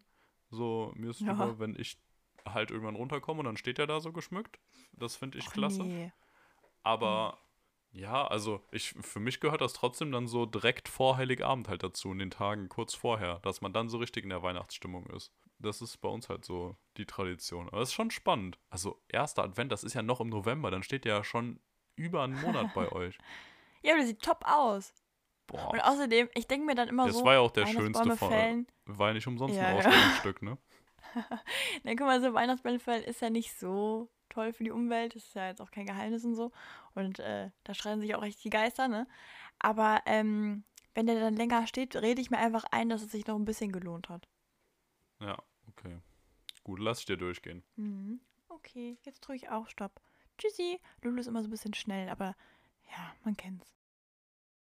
S2: So, mir ist
S1: Ja.
S2: lieber, wenn ich halt irgendwann runterkomme und dann steht er da so geschmückt. Das finde ich
S1: Och,
S2: klasse.
S1: Nee.
S2: Aber ja, also ich, für mich gehört das trotzdem dann so direkt vor Heiligabend halt dazu, in den Tagen kurz vorher, dass man dann so richtig in der Weihnachtsstimmung ist. Das ist bei uns halt so die Tradition. Aber das ist schon spannend. Also, erster Advent, das ist ja noch im November, dann steht ja schon über einen Monat bei (laughs) euch.
S1: Ja, aber der sieht top aus.
S2: Boah,
S1: Und außerdem, ich denke mir dann immer
S2: das
S1: so.
S2: war ja auch der schönste
S1: fällen.
S2: War ja nicht umsonst
S1: Ja,
S2: ein
S1: ja.
S2: Ausstellungsstück, ne? (laughs)
S1: Na, guck mal, so Weihnachtsbäume fällen ist ja nicht so toll für die Umwelt. Das ist ja jetzt auch kein Geheimnis und so. Und äh, da schreien sich auch echt die Geister, ne? Aber ähm, wenn der dann länger steht, rede ich mir einfach ein, dass es sich noch ein bisschen gelohnt hat.
S2: Ja, okay. Gut, lass ich dir durchgehen.
S1: Mhm. Okay, jetzt drücke ich auch Stopp. Tschüssi. Lulu ist immer so ein bisschen schnell, aber ja, man kennt's.